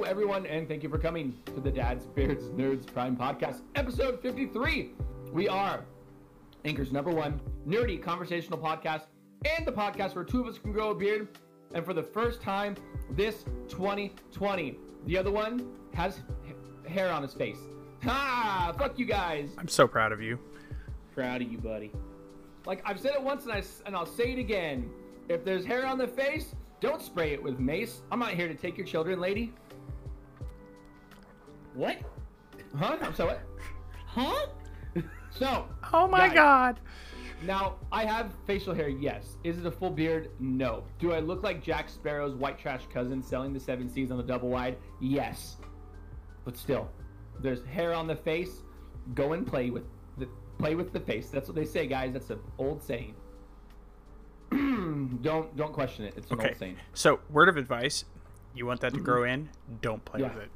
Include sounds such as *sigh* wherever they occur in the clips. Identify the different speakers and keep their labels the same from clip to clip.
Speaker 1: Hello, everyone, and thank you for coming to the Dads, Beards, Nerds Prime Podcast, episode 53. We are Anchor's number one nerdy conversational podcast and the podcast where two of us can grow a beard. And for the first time this 2020, the other one has hair on his face. Ha! Fuck you guys.
Speaker 2: I'm so proud of you.
Speaker 3: Proud of you, buddy.
Speaker 1: Like I've said it once and I s- and I'll say it again. If there's hair on the face, don't spray it with mace. I'm not here to take your children, lady.
Speaker 3: What?
Speaker 1: Huh? I'm sorry. What?
Speaker 3: Huh?
Speaker 1: So,
Speaker 2: Oh my
Speaker 1: Guys.
Speaker 2: god.
Speaker 1: now I have facial hair. Yes. Is it a full beard? No. Do I look like Jack Sparrow's white trash cousin selling the seven seas on the double wide? Yes. But still, there's hair on the face. Go and play with the play with the face. That's what they say, guys. That's an old saying. *clears throat* don't don't question it. It's an
Speaker 2: Okay.
Speaker 1: old saying.
Speaker 2: So, word of advice: you want that to grow mm-hmm. in? Don't play
Speaker 1: Yeah.
Speaker 2: with it.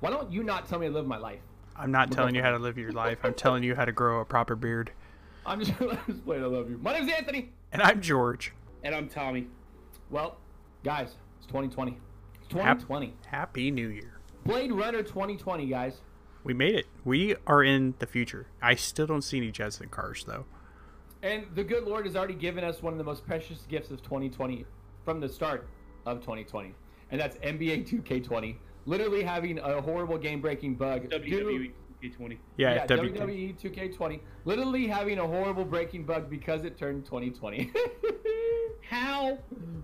Speaker 1: Why don't you not tell me to live my life?
Speaker 2: I'm not telling you how to live your *laughs* life. I'm telling you how to grow a proper beard.
Speaker 1: I'm just, *laughs* I'm just playing. I love you. My name's Anthony.
Speaker 2: And I'm George.
Speaker 3: And I'm Tommy.
Speaker 1: Well, guys, it's 2020. It's
Speaker 2: Hap-
Speaker 1: 2020.
Speaker 2: Happy New Year.
Speaker 1: Blade Runner 2020, guys.
Speaker 2: We made it. We are in the future. I still don't see any Jetson cars though.
Speaker 1: And the good Lord has already given us one of the most precious gifts of 2020 from the start of 2020. And that's NBA 2K20. Literally having a horrible game breaking bug.
Speaker 3: WWE
Speaker 1: due-
Speaker 3: 2K20.
Speaker 2: Yeah,
Speaker 1: yeah,
Speaker 2: W-
Speaker 1: WWE 2K20. Literally having a horrible breaking bug because it turned 2020. *laughs*
Speaker 3: How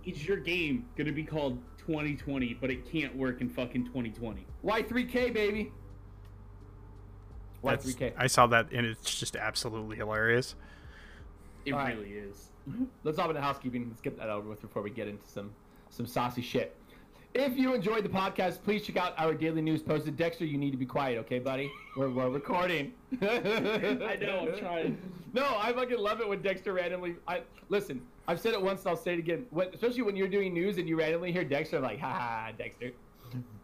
Speaker 3: is your game gonna be called 2020, but it can't work in fucking 2020?
Speaker 1: Y3K, baby.
Speaker 2: That's-
Speaker 1: Y3K.
Speaker 2: I saw that and it's just absolutely hilarious.
Speaker 3: It
Speaker 1: All right.
Speaker 3: really is.
Speaker 1: Let's hop into housekeeping. Let's get that over with before we get into some some saucy shit. If you enjoyed the podcast, please check out our daily news posted. Dexter, you need to be quiet, okay, buddy? We're, we're recording.
Speaker 3: I know, I'm trying.
Speaker 1: No, I fucking love it when Dexter randomly. I listen. I've said it once, and I'll say it again. When, especially when you're doing news and you randomly hear Dexter, I'm like, ha ha, Dexter.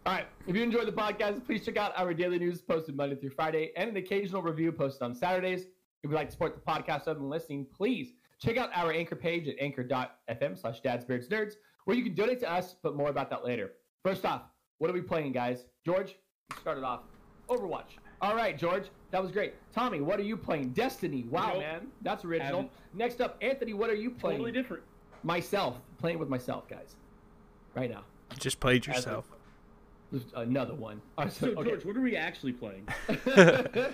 Speaker 1: All right. If you enjoyed the podcast, please check out our daily news posted Monday through Friday and an occasional review posted on Saturdays. If you'd like to support the podcast other than listening, please check out our anchor page at anchor.fm slash dadsbeardsnerds, where you can donate to us, but more about that later. First off, what are we playing, guys? George, start it off. Overwatch. All right, George, that was great. Tommy, what are you playing? Destiny. Wow,
Speaker 3: Nope.
Speaker 1: man, that's original.
Speaker 3: Haven't.
Speaker 1: Next up, Anthony, what are you playing?
Speaker 3: Totally different.
Speaker 1: Myself, playing with myself, guys. Right now.
Speaker 2: Just played yourself.
Speaker 1: There's another one. All right,
Speaker 3: So, *laughs*
Speaker 1: okay.
Speaker 3: George, what are we actually playing? *laughs* *laughs*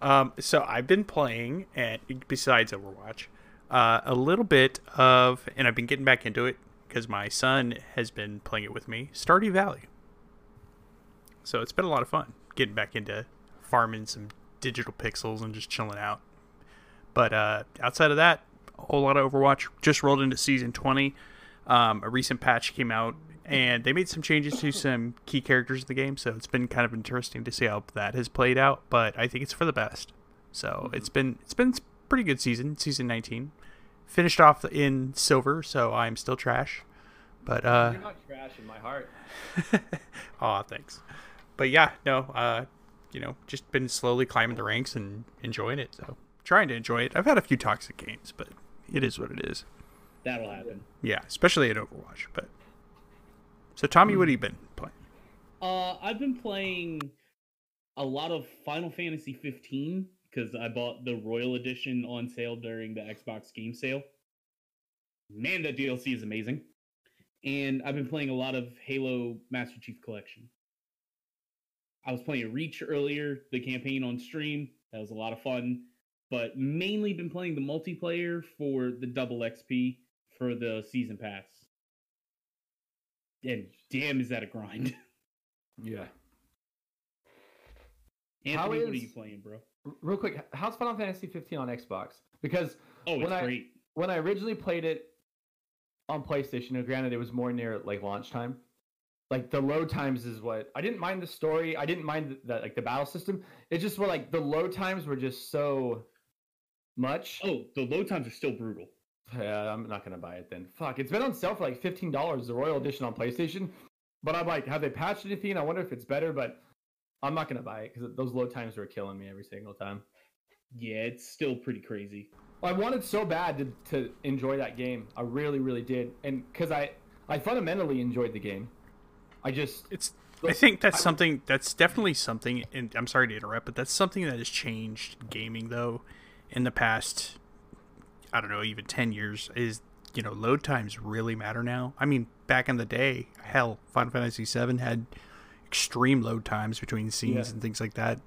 Speaker 2: Um, so I've been playing, and besides Overwatch, uh, a little bit of, and I've been getting back into it because my son has been playing it with me. Stardew Valley. So it's been a lot of fun getting back into farming some digital pixels and just chilling out. But uh, outside of that, a whole lot of Overwatch. Just rolled into season 20. Um, a recent patch came out, and they made some changes to some key characters in the game. So it's been kind of interesting to see how that has played out. But I think it's for the best. So it's been it's been pretty good season, season 19. Finished off in silver, so I'm still trash. But uh,
Speaker 1: You're not trash in my heart. *laughs*
Speaker 2: Aw, thanks. But yeah, no, uh, you know, just been slowly climbing the ranks and enjoying it. So trying to enjoy it. I've had a few toxic games, but it is what it is.
Speaker 3: That'll happen.
Speaker 2: Yeah, especially at Overwatch. But so Tommy, what have you been playing?
Speaker 3: Uh, I've been playing a lot of Final Fantasy 15 because I bought the Royal Edition on sale during the Xbox game sale. Man, that DLC is amazing. And I've been playing a lot of Halo Master Chief Collection. I was playing Reach earlier, the campaign on stream. That was a lot of fun. But mainly been playing the multiplayer for the double XP for the season pass. And damn, is that a grind. *laughs*
Speaker 1: Yeah.
Speaker 3: Anthony, what are you playing, bro?
Speaker 1: Real quick, how's Final Fantasy 15 on Xbox? Because
Speaker 3: Oh, it's
Speaker 1: When I-
Speaker 3: great.
Speaker 1: when I originally played it on PlayStation, now granted it was more near like launch time. Like the load times is what I didn't mind the story. I didn't mind the, the like the battle system. It just were like the load times were just so much.
Speaker 3: Oh, the load times are still brutal.
Speaker 1: Yeah, I'm not gonna buy it then. Fuck, it's been on sale for like fifteen dollars, the Royal Edition on PlayStation. But I'm like, have they patched anything? I wonder if it's better, but I'm not gonna buy it because those load times were killing me every single time.
Speaker 3: Yeah, it's still pretty crazy.
Speaker 1: I wanted so bad to, to enjoy that game. I really, really did, and because I I fundamentally enjoyed the game. I just
Speaker 2: It's I think that's something that's definitely something and I'm sorry to interrupt, but that's something that has changed gaming though in the past I don't know, even 10 years is you know, load times really matter now. I mean, back in the day, hell, Final Fantasy 7 had extreme load times between scenes
Speaker 1: Yeah.
Speaker 2: and things like that.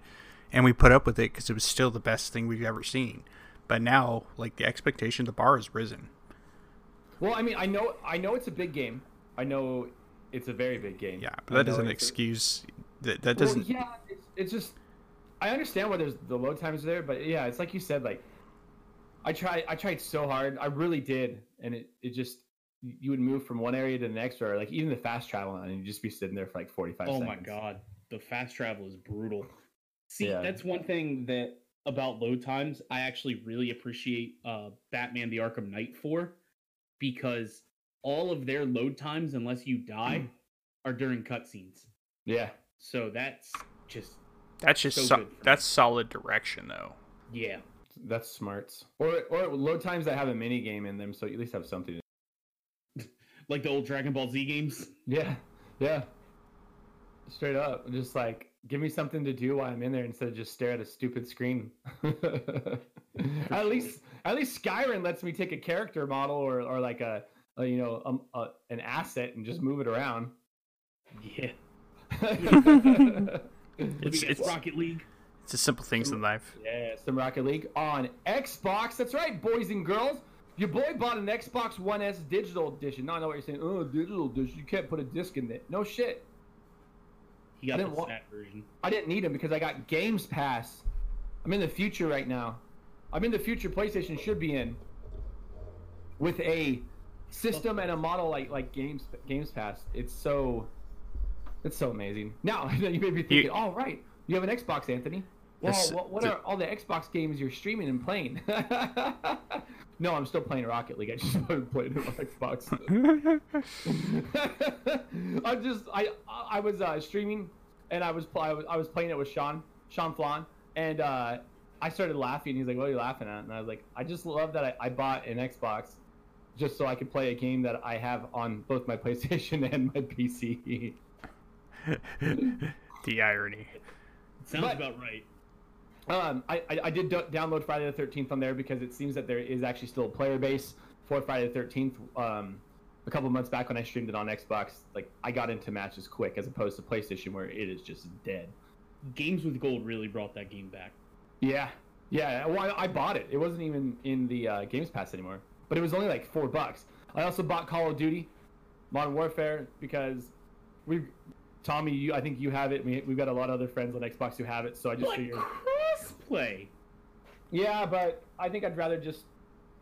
Speaker 2: And we put up with it cuz it was still the best thing we've ever seen. But now, like the expectation, the bar has risen.
Speaker 1: Well, I mean, I know, I know it's a big game. I know it's a very big game.
Speaker 2: Yeah, but that doesn't
Speaker 1: it's a-
Speaker 2: excuse that that doesn't
Speaker 1: yeah, it's, it's just I understand why there's the load times there, but yeah, it's like you said, like I tried, I tried so hard, I really did, and it it just you would move from one area to the next, or like even the fast travel, and you'd just be sitting there for like forty five.
Speaker 3: Oh
Speaker 1: seconds.
Speaker 3: my god, the fast travel is brutal. See,
Speaker 1: Yeah.
Speaker 3: that's one thing that about load times I actually really appreciate uh Batman the Arkham Knight for because all of their load times unless you die are during cutscenes.
Speaker 1: Yeah,
Speaker 3: So that's just
Speaker 2: that's just
Speaker 3: so
Speaker 2: so,
Speaker 3: good me.
Speaker 2: that's solid direction though.
Speaker 3: yeah.
Speaker 1: that's smarts. Or or load times that have a mini game in them, so you at least have something. To
Speaker 3: Like the old Dragon Ball Z games.
Speaker 1: Yeah, yeah. Straight up, just like give me something to do while I'm in there instead of just stare at a stupid screen. *laughs* at least, at least Skyrim lets me take a character model or, or like a, a you know um, a, an asset and just move it around.
Speaker 3: Yeah. *laughs*
Speaker 2: It's-
Speaker 3: It's,
Speaker 2: it's-
Speaker 3: Rocket League.
Speaker 2: It's the simple things in life.
Speaker 1: yeah, some Rocket League on Xbox. That's right, boys and girls. Your boy bought an Xbox One S digital edition. Now I know what you're saying. Oh, digital edition. You can't put a disc in it. No shit.
Speaker 3: He got
Speaker 1: I
Speaker 3: the
Speaker 1: didn't
Speaker 3: stat version.
Speaker 1: I didn't need him because I got Games Pass. I'm in the future right now. I'm in the future PlayStation should be in with a system and a model like like Games Games Pass. It's so it's so amazing. Now *laughs* you may be thinking, "All right, you have an Xbox, Anthony. Well,
Speaker 2: Yes,
Speaker 1: what, what
Speaker 2: the-
Speaker 1: are all the Xbox games you're streaming and playing?" *laughs* no, I'm still playing Rocket League. I just started *laughs* playing it on Xbox. *laughs* I just I I was uh, streaming and I was I was I was playing it with Sean Sean Flan and uh, I started laughing. He's like, "What are you laughing at?" And I was like, "I just love that I, I bought an Xbox just so I could play a game that I have on both my PlayStation and my PC."
Speaker 2: the irony.
Speaker 3: Sounds
Speaker 1: But-
Speaker 3: about right.
Speaker 1: Um, I, I, I did do- download Friday the Thirteenth on there because it seems that there is actually still a player base for Friday the Thirteenth. Um, a couple months back when I streamed it on Xbox, like I got into matches quick as opposed to PlayStation where it is just dead.
Speaker 3: Games with Gold really brought that game back.
Speaker 1: Yeah, yeah. Well, I, I bought it. It wasn't even in the uh, Games Pass anymore, but it was only like four bucks. I also bought Call of Duty, Modern Warfare, because we, Tommy, you, I think you have it. We, we've got a lot of other friends on Xbox who have it, so I just
Speaker 3: Like
Speaker 1: figured.
Speaker 3: Crossplay.
Speaker 1: Yeah, but I think I'd rather just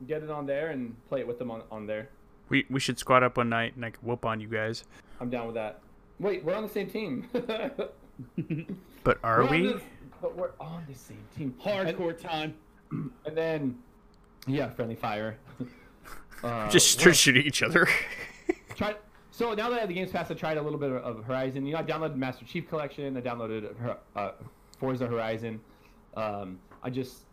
Speaker 1: get it on there and play it with them on, on there.
Speaker 2: We we should squat up one night and I can whoop on you guys.
Speaker 1: I'm down with that. Wait, we're on the same team. *laughs*
Speaker 2: But are
Speaker 1: We're
Speaker 2: we?
Speaker 1: the- but we're on the same team.
Speaker 3: Hardcore time.
Speaker 1: And, and then, yeah, friendly fire. *laughs* Uh,
Speaker 2: Just
Speaker 1: we're-
Speaker 2: shooting each other. *laughs*
Speaker 1: tried so now that I have the Games Pass, I tried a little bit of Horizon. You know, I downloaded Master Chief Collection. I downloaded uh, Forza Horizon. Um, I just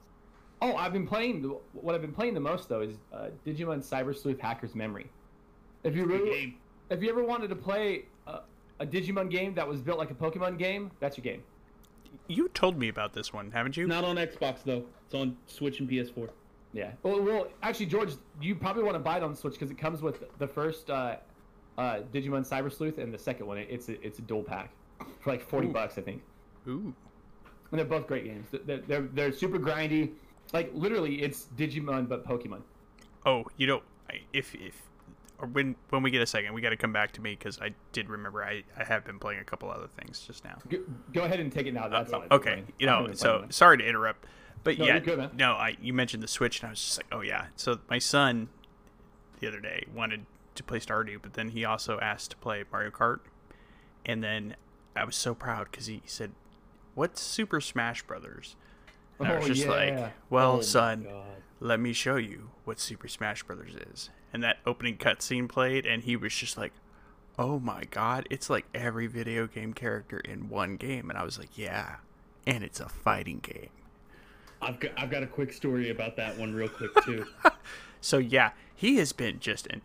Speaker 1: oh, I've been playing. What I've been playing the most though is uh, Digimon Cyber Sleuth Hacker's Memory. If you really,
Speaker 3: game.
Speaker 1: if you ever wanted to play a, a Digimon game that was built like a Pokemon game, that's your game.
Speaker 2: you told me about this one, haven't you?
Speaker 3: Not on Xbox though. It's on Switch and PS4.
Speaker 1: Yeah. Well, well, actually, George, you probably want to buy it on Switch because it comes with the first uh, uh, Digimon Cyber Sleuth and the second one. It's a, it's a dual pack for like forty
Speaker 2: Ooh.
Speaker 1: bucks, I think.
Speaker 2: Ooh.
Speaker 1: And they're both great games. They're, they're they're super grindy. Like literally, it's Digimon but Pokemon.
Speaker 2: Oh, you know, if if or when when we get a second, we got to come back to me because I did remember I I have been playing a couple other things just now.
Speaker 1: Go, go ahead and take it now. That's all. I've been
Speaker 2: Uh, okay,
Speaker 1: playing.
Speaker 2: you know, so
Speaker 1: playing
Speaker 2: sorry to interrupt, but
Speaker 1: No,
Speaker 2: yeah,
Speaker 1: good,
Speaker 2: no, I you mentioned the Switch, and I was just like, oh yeah. So my son the other day wanted to play Stardew, but then he also asked to play Mario Kart, and then I was so proud because he said, "What's Super Smash Brothers?" And I was
Speaker 1: Oh,
Speaker 2: just
Speaker 1: yeah.
Speaker 2: like, "Well,
Speaker 3: Oh
Speaker 2: son, let me show you what Super Smash Brothers is." And that opening cutscene played, and he was just like, "Oh my god, it's like every video game character in one game." And I was like, "Yeah, and it's a fighting game."
Speaker 3: I've got I've got a quick story about that one real quick too. *laughs*
Speaker 2: So yeah, he has been just in,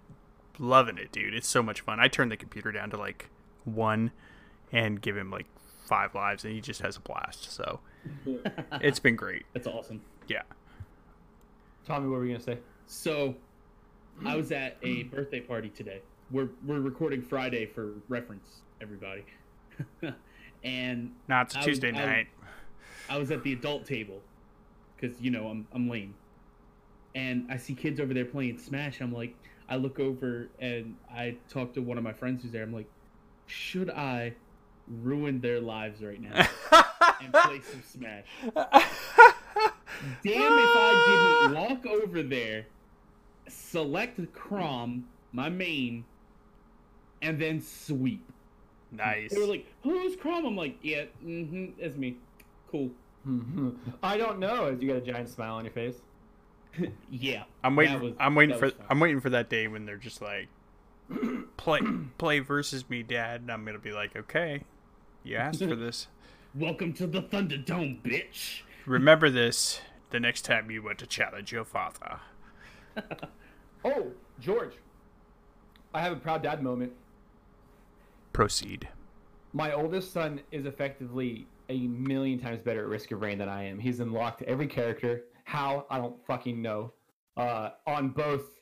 Speaker 2: loving it, dude. It's so much fun. I turned the computer down to like one, and give him like five lives, and he just has a blast. So *laughs* it's been great.
Speaker 3: That's awesome.
Speaker 2: Yeah.
Speaker 1: Tommy, what were you gonna say?
Speaker 3: So, I was at a birthday party today. We're we're recording Friday for reference, everybody. *laughs* and
Speaker 2: No, it's a
Speaker 3: I was-
Speaker 2: Tuesday
Speaker 3: I-
Speaker 2: night.
Speaker 3: I was at the adult table because you know I'm I'm lame, and I see kids over there playing Smash. I'm like, I look over and I talk to one of my friends who's there. I'm like, should I ruin their lives right now *laughs* and play some Smash? Damn if I didn't *laughs* walk over there, select Chrom, my main, and then sweep.
Speaker 2: nice.
Speaker 3: They were like, "Who's Chrom?" I'm like, "Yeah, mm-hmm, it's me. Cool."
Speaker 1: I don't know. As you got a giant smile on your face. *laughs*
Speaker 3: Yeah.
Speaker 2: I'm waiting.
Speaker 3: That was-
Speaker 2: I'm waiting for.
Speaker 3: fun.
Speaker 2: I'm waiting for that day when they're just like, *clears throat* play, play versus me, Dad, and I'm gonna be like, okay, you asked for this. *laughs*
Speaker 3: Welcome to the Thunderdome, bitch.
Speaker 2: Remember this the next time you want to challenge your father. *laughs*
Speaker 1: Oh, George. I have a proud dad moment.
Speaker 2: Proceed.
Speaker 1: My oldest son is effectively a million times better at Risk of Rain than I am. He's unlocked every character. How? I don't fucking know. Uh, on both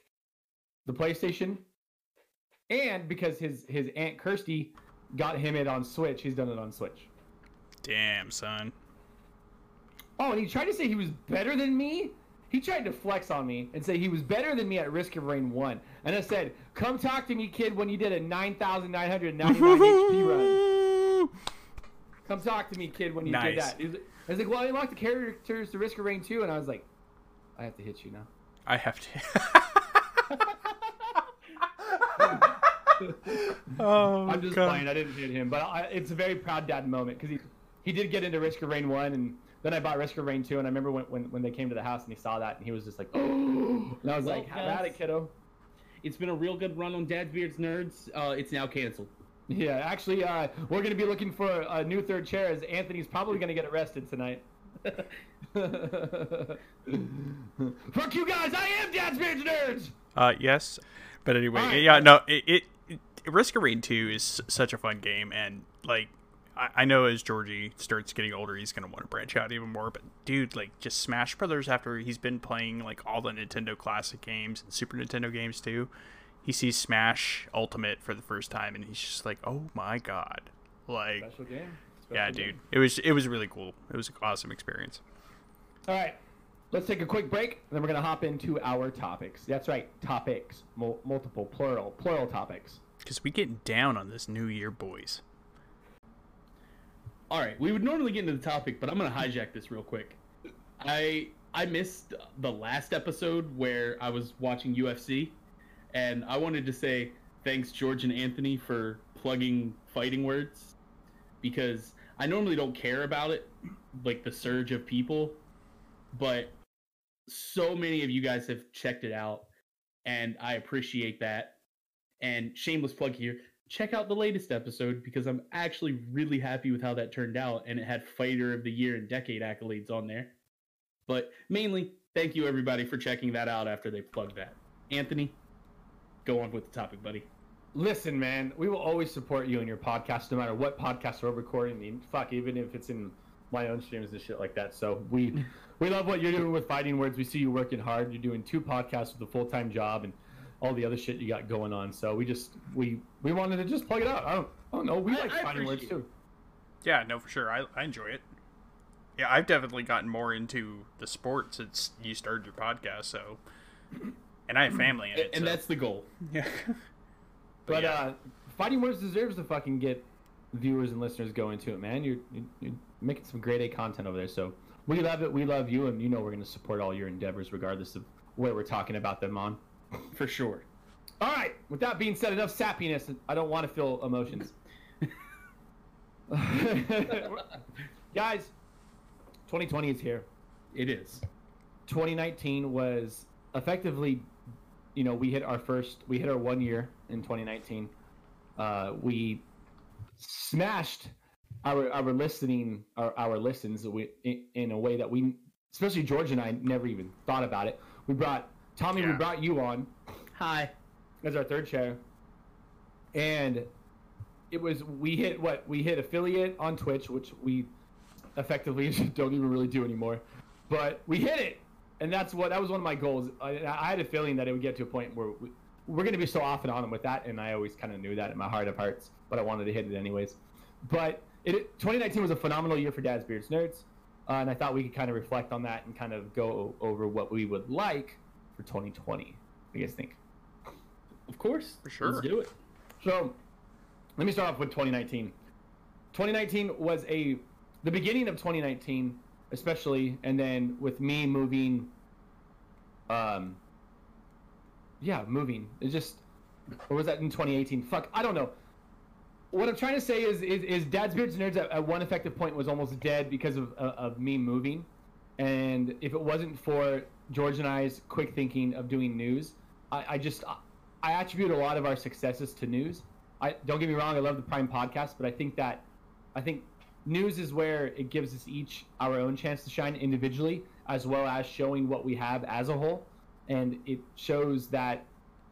Speaker 1: the PlayStation and because his his aunt Kirsty got him it on Switch, he's done it on Switch.
Speaker 2: Damn, son.
Speaker 1: Oh, and he tried to say he was better than me. He tried to flex on me and say he was better than me at Risk of Rain 1. And I said, Come talk to me, kid, when you did a 9,999 HP run. Come talk to me, kid, when you did that. He was, I was like, Well, I unlocked the characters to Risk of Rain 2. And I was like, I have to hit you now.
Speaker 2: I have to. *laughs* *laughs* *laughs* oh,
Speaker 1: I'm just
Speaker 2: God.
Speaker 1: playing. I didn't hit him. But I, it's a very proud dad moment because he, he did get into Risk of Rain 1. And then I bought Risk of Rain 2. And I remember when, when, when they came to the house and he saw that. And he was just like, Oh. *gasps* And I was
Speaker 3: Well,
Speaker 1: like, Have at it, kiddo.
Speaker 3: It's been a real good run on Dad's Beards Nerds. Uh, it's now canceled.
Speaker 1: Yeah, actually, uh, we're going to be looking for a new third chair as Anthony's probably going to get arrested tonight. *laughs* Fuck you guys! I am Dad's Beards Nerds!
Speaker 2: Uh, yes, but anyway,
Speaker 1: Alright.
Speaker 2: yeah, no, it, it, it Risk of Rain Two is such a fun game, and like I, I know as Georgie starts getting older, he's gonna want to branch out even more. But dude, like just Smash Brothers, after he's been playing like all the Nintendo classic games and Super Nintendo games too, he sees Smash Ultimate for the first time, and he's just like, oh my god, like
Speaker 1: Special game.
Speaker 2: yeah, dude, it was it was really cool. It was an awesome experience.
Speaker 1: Alright, let's take a quick break, and then we're going to hop into our topics. That's right, topics. Mul- multiple, plural, plural topics.
Speaker 2: Because we getting down on this new year, boys.
Speaker 3: All right, we would normally get into the topic, but I'm gonna hijack this real quick. I I missed the last episode where I was watching UFC, and I wanted to say thanks George and Anthony for plugging fighting words, because I normally don't care about it, like the surge of people, but so many of you guys have checked it out, and I appreciate that. And shameless plug here check out the latest episode because I'm actually really happy with how that turned out, and it had Fighter of the Year and Decade accolades on there. But mainly, thank you everybody for checking that out after they plugged that. Anthony, go on with the topic, buddy.
Speaker 1: Listen, man, we will always support you and your podcast, no matter what podcast we're recording. I mean, fuck, even if it's in my own streams and shit like that. So we *laughs* we love what you're doing with fighting words. We see you working hard. You're doing two podcasts with a full time job and all the other shit you got going on. So we just we we wanted to just plug it out. I don't I don't know. We
Speaker 3: I-
Speaker 1: like
Speaker 3: I
Speaker 1: fighting words too.
Speaker 2: Yeah, no, for sure. I, I enjoy it. Yeah, I've definitely gotten more into the sport since you started your podcast. So, and I have family in it.
Speaker 3: And
Speaker 2: so-
Speaker 3: that's the goal. *laughs*
Speaker 2: yeah.
Speaker 1: But
Speaker 2: yeah.
Speaker 1: uh, fighting words deserves to fucking get viewers and listeners going to it, man. You're, you're you're making some great A content over there. So we love it. We love you, and you know we're gonna support all your endeavors, regardless of where we're talking about them on.
Speaker 3: For sure.
Speaker 1: All right. With that being said, enough sappiness. I don't want to feel emotions. *laughs* Guys, 2020 is here.
Speaker 3: It is.
Speaker 1: 2019 was effectively, you know, we hit our first, we hit our one year in 2019. Uh, we smashed our our listening, our, our listens we, in, in a way that we, especially George and I, never even thought about it. We brought Tommy, we brought you on
Speaker 3: Hi.
Speaker 1: as our third chair, and it was we hit what we hit affiliate on Twitch, which we effectively *laughs* don't even really do anymore. But we hit it, and that's what that was one of my goals. I, I had a feeling that it would get to a point where we, we're going to be so off and on with that, and I always kind of knew that in my heart of hearts, but I wanted to hit it anyways. But it 2019 was a phenomenal year for Dad's Beards Nerds, uh, and I thought we could kind of reflect on that and kind of go over what we would like for 2020. What do you guys think?
Speaker 3: Of course.
Speaker 2: For sure.
Speaker 3: Let's do it.
Speaker 1: So, let me start off with 2019. 2019 was a the beginning of 2019, especially, and then with me moving. Um. Yeah, moving. It just, or was that in 2018? Fuck, I don't know. What I'm trying to say is, is, is Dad's Beards Nerds at, at one effective point was almost dead because of, of, of me moving, and if it wasn't for George and I's quick thinking of doing news, I, I just I attribute a lot of our successes to news. I don't get me wrong, I love the Prime podcast, but I think that I think news is where it gives us each our own chance to shine individually, as well as showing what we have as a whole. And it shows that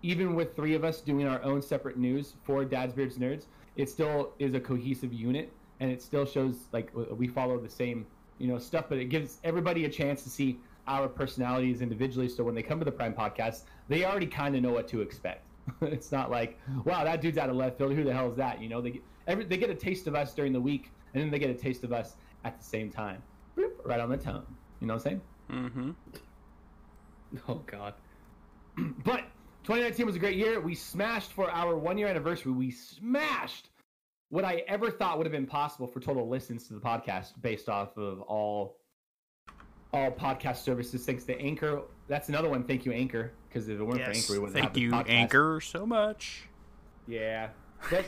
Speaker 1: even with three of us doing our own separate news for Dad's Beards Nerds, it still is a cohesive unit, and it still shows like we follow the same you know stuff, but it gives everybody a chance to see our personalities individually. So when they come to the Prime podcast, they already kind of know what to expect. *laughs* it's not like, wow, that dude's out of left field. Who the hell is that? You know, they get every, they get a taste of us during the week, and then they get a taste of us at the same time, Boop, right on the tongue. You know what I'm saying?
Speaker 2: Mm-hmm. *laughs*
Speaker 3: Oh God. *clears throat*
Speaker 1: but 2019 was a great year. We smashed for our one year anniversary. We smashed what I ever thought would have been possible for total listens to the podcast based off of all all podcast services thanks to Anchor. That's another one. Thank you, Anchor, because if it weren't for Anchor, we wouldn't
Speaker 2: Thank
Speaker 1: have
Speaker 2: you,
Speaker 1: podcast.
Speaker 2: Anchor, so much.
Speaker 1: Yeah. *laughs* For,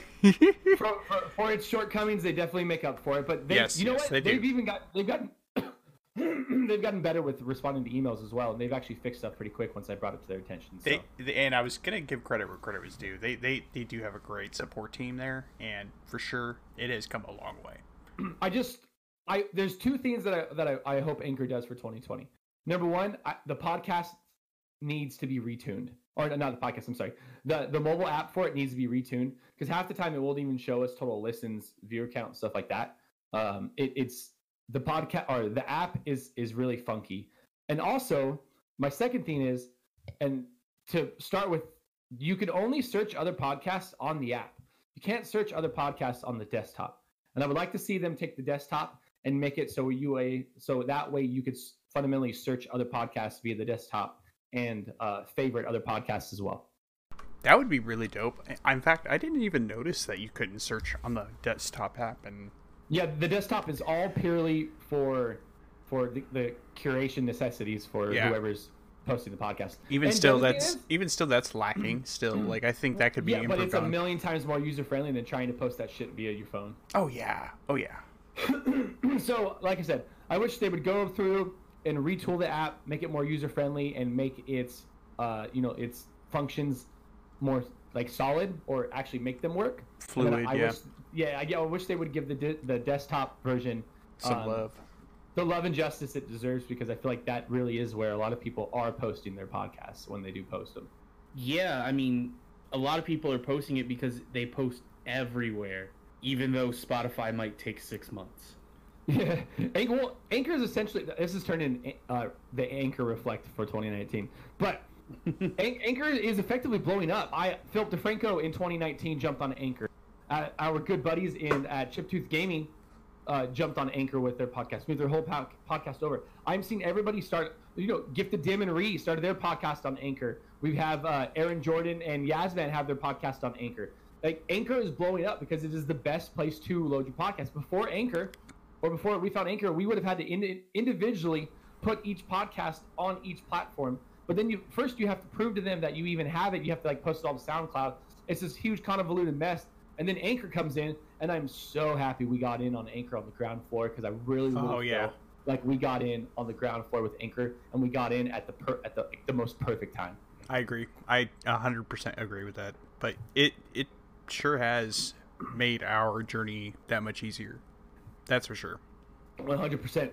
Speaker 1: for, for its shortcomings, they definitely make up for it. But they,
Speaker 2: Yes,
Speaker 1: you know
Speaker 2: yes,
Speaker 1: what?
Speaker 2: they do.
Speaker 1: They've even got they've gotten *coughs* they've gotten better with responding to emails as well, and they've actually fixed stuff pretty quick once I brought it to their attention. So.
Speaker 2: They, they- and I was gonna give credit where credit was due. They, they they do have a great support team there, and for sure, it has come a long way.
Speaker 1: I just I there's two things that I that I, I hope Anchor does for 2020. Number one, I, the podcast needs to be retuned, or not the podcast. I'm sorry, the the mobile app for it needs to be retuned because half the time it won't even show us total listens, viewer count, stuff like that. Um, it, it's the podcast or the app is is really funky, and also my second thing is, and to start with, you can only search other podcasts on the app. You can't search other podcasts on the desktop. And I would like to see them take the desktop and make it so you a so that way you could fundamentally search other podcasts via the desktop and uh, favorite other podcasts as well.
Speaker 2: That would be really dope. In fact, I didn't even notice that you couldn't search on the desktop app, and
Speaker 1: Yeah, the desktop is all purely for for the, the curation necessities for
Speaker 2: Yeah.
Speaker 1: whoever's posting the podcast.
Speaker 2: even
Speaker 1: And
Speaker 2: still, that's
Speaker 1: is-
Speaker 2: even still that's lacking. *clears throat* Still, like I think that could be
Speaker 1: yeah, but it's a
Speaker 2: on.
Speaker 1: million times more user friendly than trying to post that shit via your phone.
Speaker 2: oh yeah, oh yeah. *clears throat*
Speaker 1: so, like I said, I wish they would go through and retool the app, make it more user friendly, and make its, uh, you know, its functions more like solid, or actually make them work.
Speaker 2: Fluid,
Speaker 1: I
Speaker 2: yeah.
Speaker 1: Wish, yeah, I, yeah, I wish they would give the de- the desktop version
Speaker 2: Some
Speaker 1: um,
Speaker 2: love.
Speaker 1: the love and justice it deserves because I feel like that really is where a lot of people are posting their podcasts when they do post them.
Speaker 3: Yeah, I mean, a lot of people are posting it because they post everywhere, even though Spotify might take six months.
Speaker 1: Yeah, *laughs* Anchor, well, Anchor is essentially this is turned in uh, the Anchor Reflect for 2019, but *laughs* Anchor is effectively blowing up. I Philip DeFranco in 2019 jumped on Anchor. Uh, our good buddies in at Chiptooth Gaming uh, jumped on Anchor with their podcast, moved their whole po- podcast over. I'm seeing everybody start. You know, Gifted Dim and Ree started their podcast on Anchor. We have uh, Aaron Jordan and Yasman have their podcast on Anchor. Like Anchor is blowing up because it is the best place to load your podcast. Before Anchor, or before we found Anchor, we would have had to ind- individually put each podcast on each platform. But then you first you have to prove to them that you even have it. You have to like post it all to SoundCloud. It's this huge convoluted mess. And then Anchor comes in, and I'm so happy we got in on Anchor on the ground floor because I really, really
Speaker 2: Oh, yeah.
Speaker 1: like we got in on the ground floor with Anchor, and we got in at the per- at the like, the most perfect time.
Speaker 2: I agree. I 100% agree with that. But it it sure has made our journey that much easier. That's for sure.
Speaker 1: One hundred percent.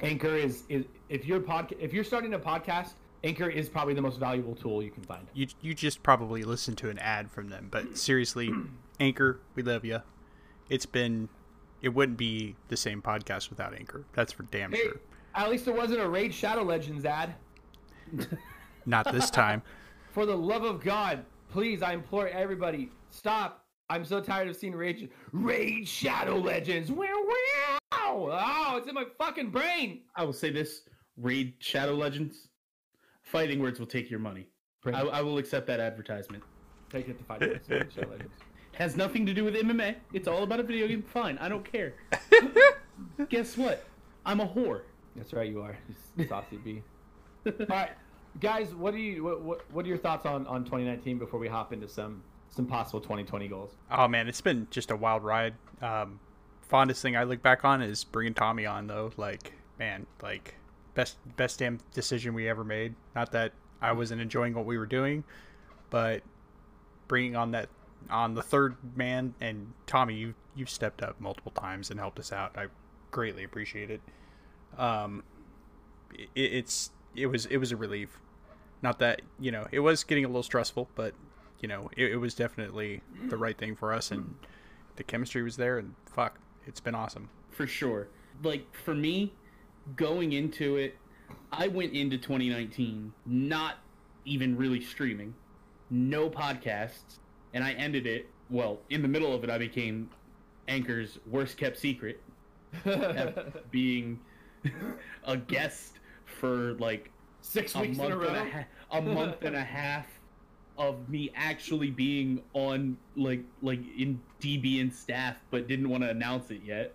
Speaker 1: Anchor is is if you're pod if you're starting a podcast, Anchor is probably the most valuable tool you can find.
Speaker 2: You you just probably listen to an ad from them, but seriously, *clears throat* Anchor, we love you. it's been it wouldn't be the same podcast without Anchor. That's for damn
Speaker 1: Hey,
Speaker 2: sure.
Speaker 1: at least it wasn't a Raid Shadow Legends ad.
Speaker 2: Not this time. *laughs*
Speaker 1: For the love of God, please, I implore everybody, stop. I'm so tired of seeing Raid, Raid Shadow Legends. Wow, wow. Oh, it's in my fucking brain.
Speaker 3: I will say this: Raid Shadow Legends, fighting words will take your money. I, I will accept that advertisement.
Speaker 1: Take it to five minutes. Raid Shadow *laughs* Legends.
Speaker 3: Has nothing to do with MMA. It's all about a video game. Fine, I don't care. *laughs* Guess what? I'm a whore.
Speaker 1: That's right, you are. You saucy bee. *laughs* All right, guys, what do you what, what what are your thoughts on on 2019 before we hop into some some possible 2020 goals?
Speaker 2: Oh man, it's been just a wild ride. Um, fondest thing I look back on is bringing Tommy on though. Like, man, like best best damn decision we ever made. Not that I wasn't enjoying what we were doing, but bringing on that on the third man and Tommy, you you've stepped up multiple times and helped us out. I greatly appreciate it. Um, it, it's it was it was a relief. Not that you know it was getting a little stressful, but you know it, it was definitely the right thing for us, and the chemistry was there. And fuck, it's been awesome.
Speaker 3: for sure. Like for me, going into it, I went into 2019 not even really streaming, no podcasts, and I ended it. Well, in the middle of it, I became Anchor's worst kept secret, *laughs* being *laughs* a guest for like
Speaker 1: Six
Speaker 3: a
Speaker 1: weeks in a
Speaker 3: month and a, ha- a month and a *laughs* half of me actually being on like like in DB and staff, but didn't want to announce it yet.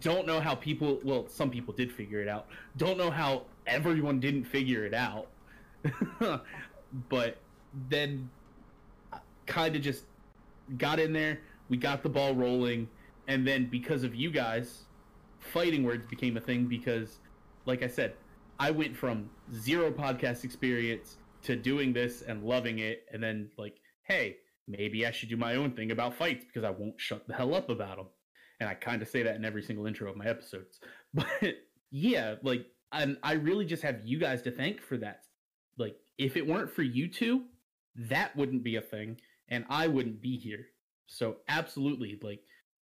Speaker 3: Don't know how people. Well, some people did figure it out. Don't know how everyone didn't figure it out. *laughs* but then, kind of just got in there. We got the ball rolling, and then because of you guys, fighting words became a thing because, like I said, I went from zero podcast experience to doing this and loving it, and then like, hey, maybe I should do my own thing about fights because I won't shut the hell up about them. And I kind of say that in every single intro of my episodes. *laughs* But yeah, like, and I really just have you guys to thank for that. Like, if it weren't for you two, that wouldn't be a thing, and I wouldn't be here. So absolutely, like,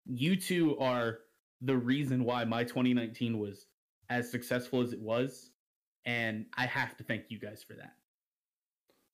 Speaker 3: you two are the reason why my 2019 was as successful as it was and I have to thank you guys for that.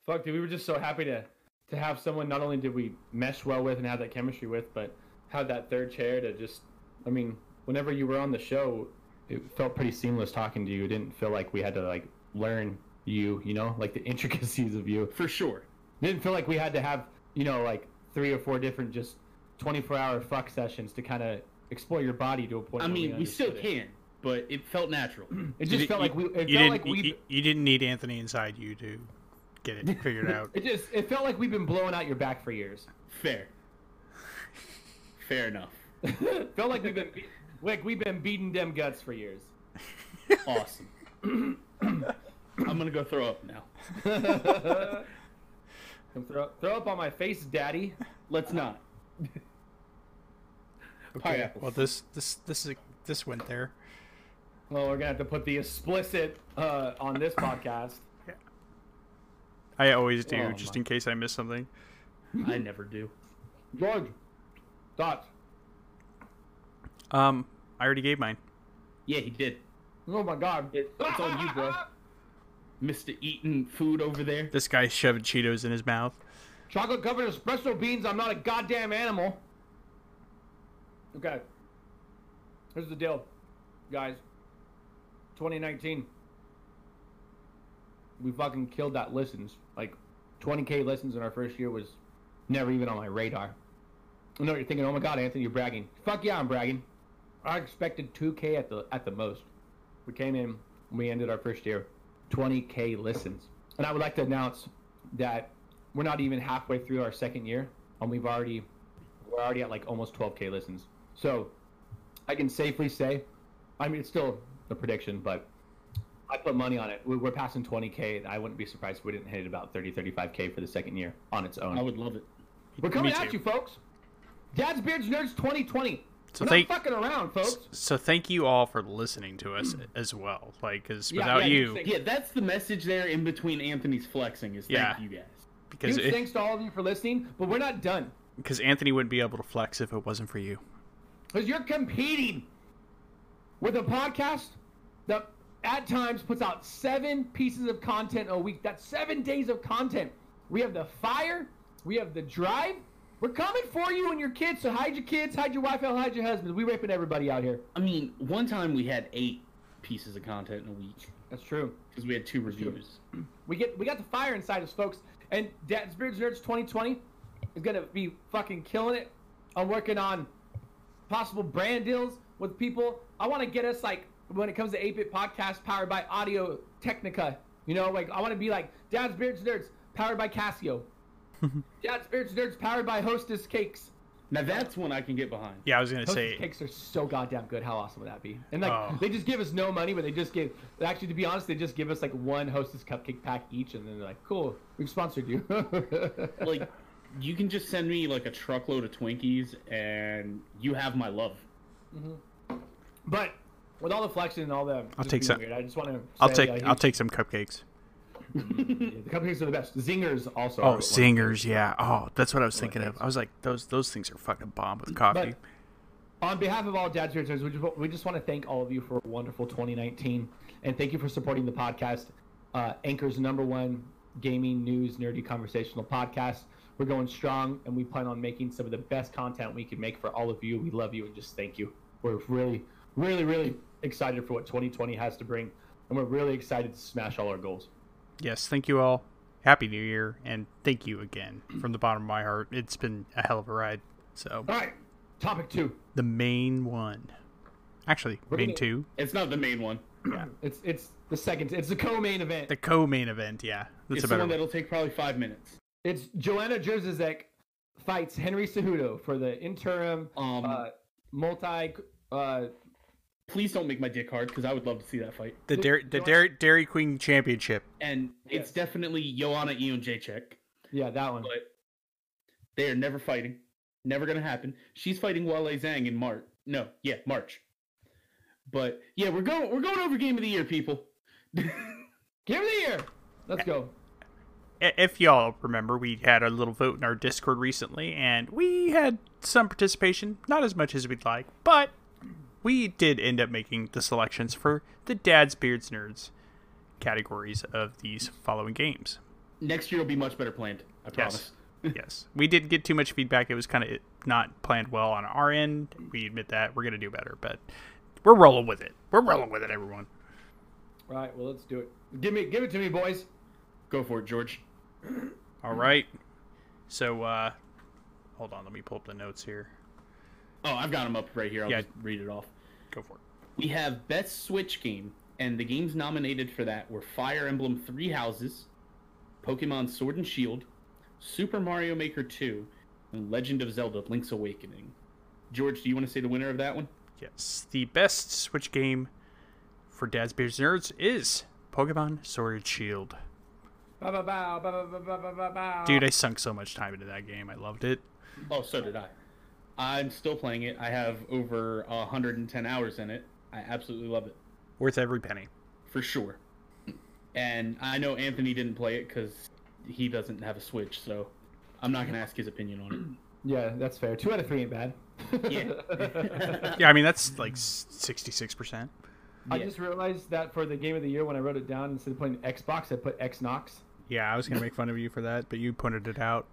Speaker 1: Fuck, dude, we were just so happy to to have someone not only did we mesh well with and have that chemistry with, but have that third chair to just. I mean, whenever you were on the show, it felt pretty seamless talking to you. It didn't feel like we had to like learn you, you know, like the *laughs* intricacies of you.
Speaker 3: For sure.
Speaker 1: It didn't feel like we had to have, you know, like three or four different just 24 hour fuck sessions to kind of explore your body to a point.
Speaker 3: I mean, we still
Speaker 1: understood it.
Speaker 3: can, but it felt natural. *clears throat*
Speaker 1: It just
Speaker 2: di-
Speaker 1: felt like we. It
Speaker 2: you
Speaker 1: felt
Speaker 2: didn't
Speaker 1: like we.
Speaker 2: you, you didn't need Anthony inside you to get it *laughs* figured out.
Speaker 1: It just. It felt like we've been blowing out your back for years.
Speaker 3: Fair. Fair enough. *laughs*
Speaker 1: felt like we've been. Be- like we've been beating them guts for years.
Speaker 3: Awesome. *clears throat* I'm gonna go throw up now. *laughs*
Speaker 1: Come throw, throw up on my face, daddy.
Speaker 3: Let's not. Pineapples.
Speaker 2: Well, this this this is this went there.
Speaker 1: Well, we're gonna have to put the explicit uh, on this podcast.
Speaker 2: I always do,
Speaker 1: Oh,
Speaker 2: just
Speaker 1: my-
Speaker 2: in case I miss something.
Speaker 3: I never do.
Speaker 1: George, thoughts?
Speaker 2: Um, I already gave mine.
Speaker 3: Yeah, he did.
Speaker 1: Oh my God!
Speaker 3: It, it's on you, bro. Mr. Eating food over there.
Speaker 2: This guy shoving Cheetos in his mouth.
Speaker 1: Chocolate covered espresso beans. I'm not a goddamn animal. Okay. Here's the deal, guys. 2019. We fucking killed that listens. Like 20k listens in our first year was never even on my radar. I know you're thinking. Oh my god, Anthony, you're bragging. Fuck yeah, I'm bragging. I expected 2k at the at the most. We came in. We ended our first year 20k listens, and I would like to announce that we're not even halfway through our second year, and we've already we're already at like almost 12k listens. So I can safely say, I mean, it's still a prediction, but I put money on it. We- We're passing 20k. I wouldn't be surprised if we didn't hit about 30, 35k for the second year on its own.
Speaker 3: I would love it.
Speaker 1: We're coming at you, folks. Dad's Beards Nerds 2020.
Speaker 2: So
Speaker 1: We're
Speaker 2: thank-
Speaker 1: not fucking around, folks.
Speaker 2: So thank you all for listening to us mm. as well. Like, because
Speaker 1: Yeah,
Speaker 2: without
Speaker 1: yeah,
Speaker 2: you,
Speaker 1: you
Speaker 3: Yeah, that's the message there in between Anthony's flexing is thank
Speaker 2: Yeah.
Speaker 3: you guys.
Speaker 2: because
Speaker 1: Huge thanks to all of you for listening, but we're not done.
Speaker 2: because Anthony wouldn't be able to flex if it wasn't for you.
Speaker 1: Because you're competing with a podcast that at times puts out seven pieces of content a week. That's seven days of content. We have the fire, we have the drive. We're coming for you and your kids. So hide your kids, hide your wife, hide your husband. We raping everybody out here.
Speaker 3: I mean, one time we had eight pieces of content in a week
Speaker 1: That's true.
Speaker 3: because we had two reviews.
Speaker 1: We get we got the fire inside us, folks. And Dad's Beards Nerds 2020 is gonna be fucking killing it. I'm working on possible brand deals with people. I want to get us like when it comes to 8-bit podcast powered by Audio Technica. You know, like I want to be like Dad's Beards Nerds powered by Casio. *laughs* Dad's Beards Nerds powered by Hostess Cakes.
Speaker 3: Now that's one I can get behind.
Speaker 2: Yeah, I was gonna
Speaker 1: Hostess
Speaker 2: say.
Speaker 1: cakes are so goddamn good. How awesome would that be? And like
Speaker 2: Oh.
Speaker 1: they just give us no money, but they just give. Actually, to be honest, they just give us like one Hostess cupcake pack each, and then they're like, "Cool, we've sponsored you." *laughs*
Speaker 3: Like, you can just send me like a truckload of Twinkies, and you have my love. Mm-hmm.
Speaker 1: but with all the flexing and all the,
Speaker 2: I'll take some-
Speaker 1: Weird, I just want to.
Speaker 2: I'll take I'll take some cupcakes. *laughs*
Speaker 1: The cupcakes are the best. Zingers also.
Speaker 2: Oh,
Speaker 1: are one of the
Speaker 2: zingers, yeah. Oh, that's what I was thinking of. I was like, those those things are fucking bomb with coffee.
Speaker 1: On behalf of all Dad's Nerds, we just, we just want to thank all of you for a wonderful 2019, and thank you for supporting the podcast, uh, Anchor's number one gaming news nerdy conversational podcast. We're going strong, and we plan on making some of the best content we can make for all of you. We love you, and just thank you. We're really, really, really excited for what 2020 has to bring, and we're really excited to smash all our goals.
Speaker 2: Yes, thank you all. Happy New Year, and thank you again from the bottom of my heart. It's been a hell of a ride. So
Speaker 1: All right, topic two.
Speaker 2: the main one, actually,
Speaker 1: We're
Speaker 2: main
Speaker 1: gonna-
Speaker 2: two,
Speaker 3: It's not the main one.
Speaker 1: Yeah, *clears throat* it's it's the second. It's the co-main event.
Speaker 2: the co-main event. Yeah, that's
Speaker 3: it's the one
Speaker 2: one.
Speaker 3: that'll take probably five minutes.
Speaker 1: It's Joanna Jędrzejczyk fights Henry Cejudo for the interim
Speaker 3: Um,
Speaker 1: uh, multi. Uh,
Speaker 3: please don't make my dick hard because I would love to see that fight.
Speaker 2: The Dairy the Dairy, Dairy Queen Championship.
Speaker 3: And it's definitely Joanna Ion Jacek,
Speaker 1: yeah, that one.
Speaker 3: but they are never fighting. Never gonna happen. She's fighting Weili Zhang in March. No, yeah, March. But yeah, we're going we're going over game of the year, people. *laughs*
Speaker 1: Game of the year. Let's go.
Speaker 2: If y'all remember, we had a little vote in our Discord recently, and we had some participation, not as much as we'd like, but we did end up making the selections for the Dad's Beards Nerds categories of these following games.
Speaker 3: Next year will be much better planned. I promise. *laughs*
Speaker 2: yes, we didn't get too much feedback. It was kind of not planned well on our end. We admit that we're gonna do better, but we're rolling with it. We're rolling with it, everyone.
Speaker 1: All right, well, let's do it. Give me, give it to me, boys.
Speaker 3: Go for it, George.
Speaker 2: All right. So, uh, hold on. Let me pull up the notes here.
Speaker 3: Oh, I've got them up right here. I'll
Speaker 2: yeah.
Speaker 3: just read it off.
Speaker 2: Go for it.
Speaker 3: We have Best Switch Game, and the games nominated for that were Fire Emblem Three Houses, Pokemon Sword and Shield, Super Mario Maker 2, and Legend of Zelda Link's Awakening. George, do you want to say the winner of that one?
Speaker 2: Yes. The best Switch game for Dad's Beers Nerds is Pokemon Sword and Shield.
Speaker 1: Bow, bow, bow,
Speaker 2: Dude, I sunk so much time into that game. I loved it.
Speaker 3: Oh, so did I. I'm still playing it. I have over 110 hours in it. I absolutely love it.
Speaker 2: Worth every penny.
Speaker 3: For sure. And I know Anthony didn't play it because he doesn't have a Switch, so I'm not going to ask his opinion on it. *clears throat*
Speaker 1: Yeah, that's fair. Two out of three ain't bad.
Speaker 3: Yeah. *laughs*
Speaker 2: Yeah, I mean that's like sixty-six percent.
Speaker 1: I
Speaker 3: Yeah.
Speaker 1: just realized that for the game of the year, when I wrote it down, instead of putting Xbox, I put Xnox.
Speaker 2: Yeah, I was gonna make fun of you for that, but you pointed it out.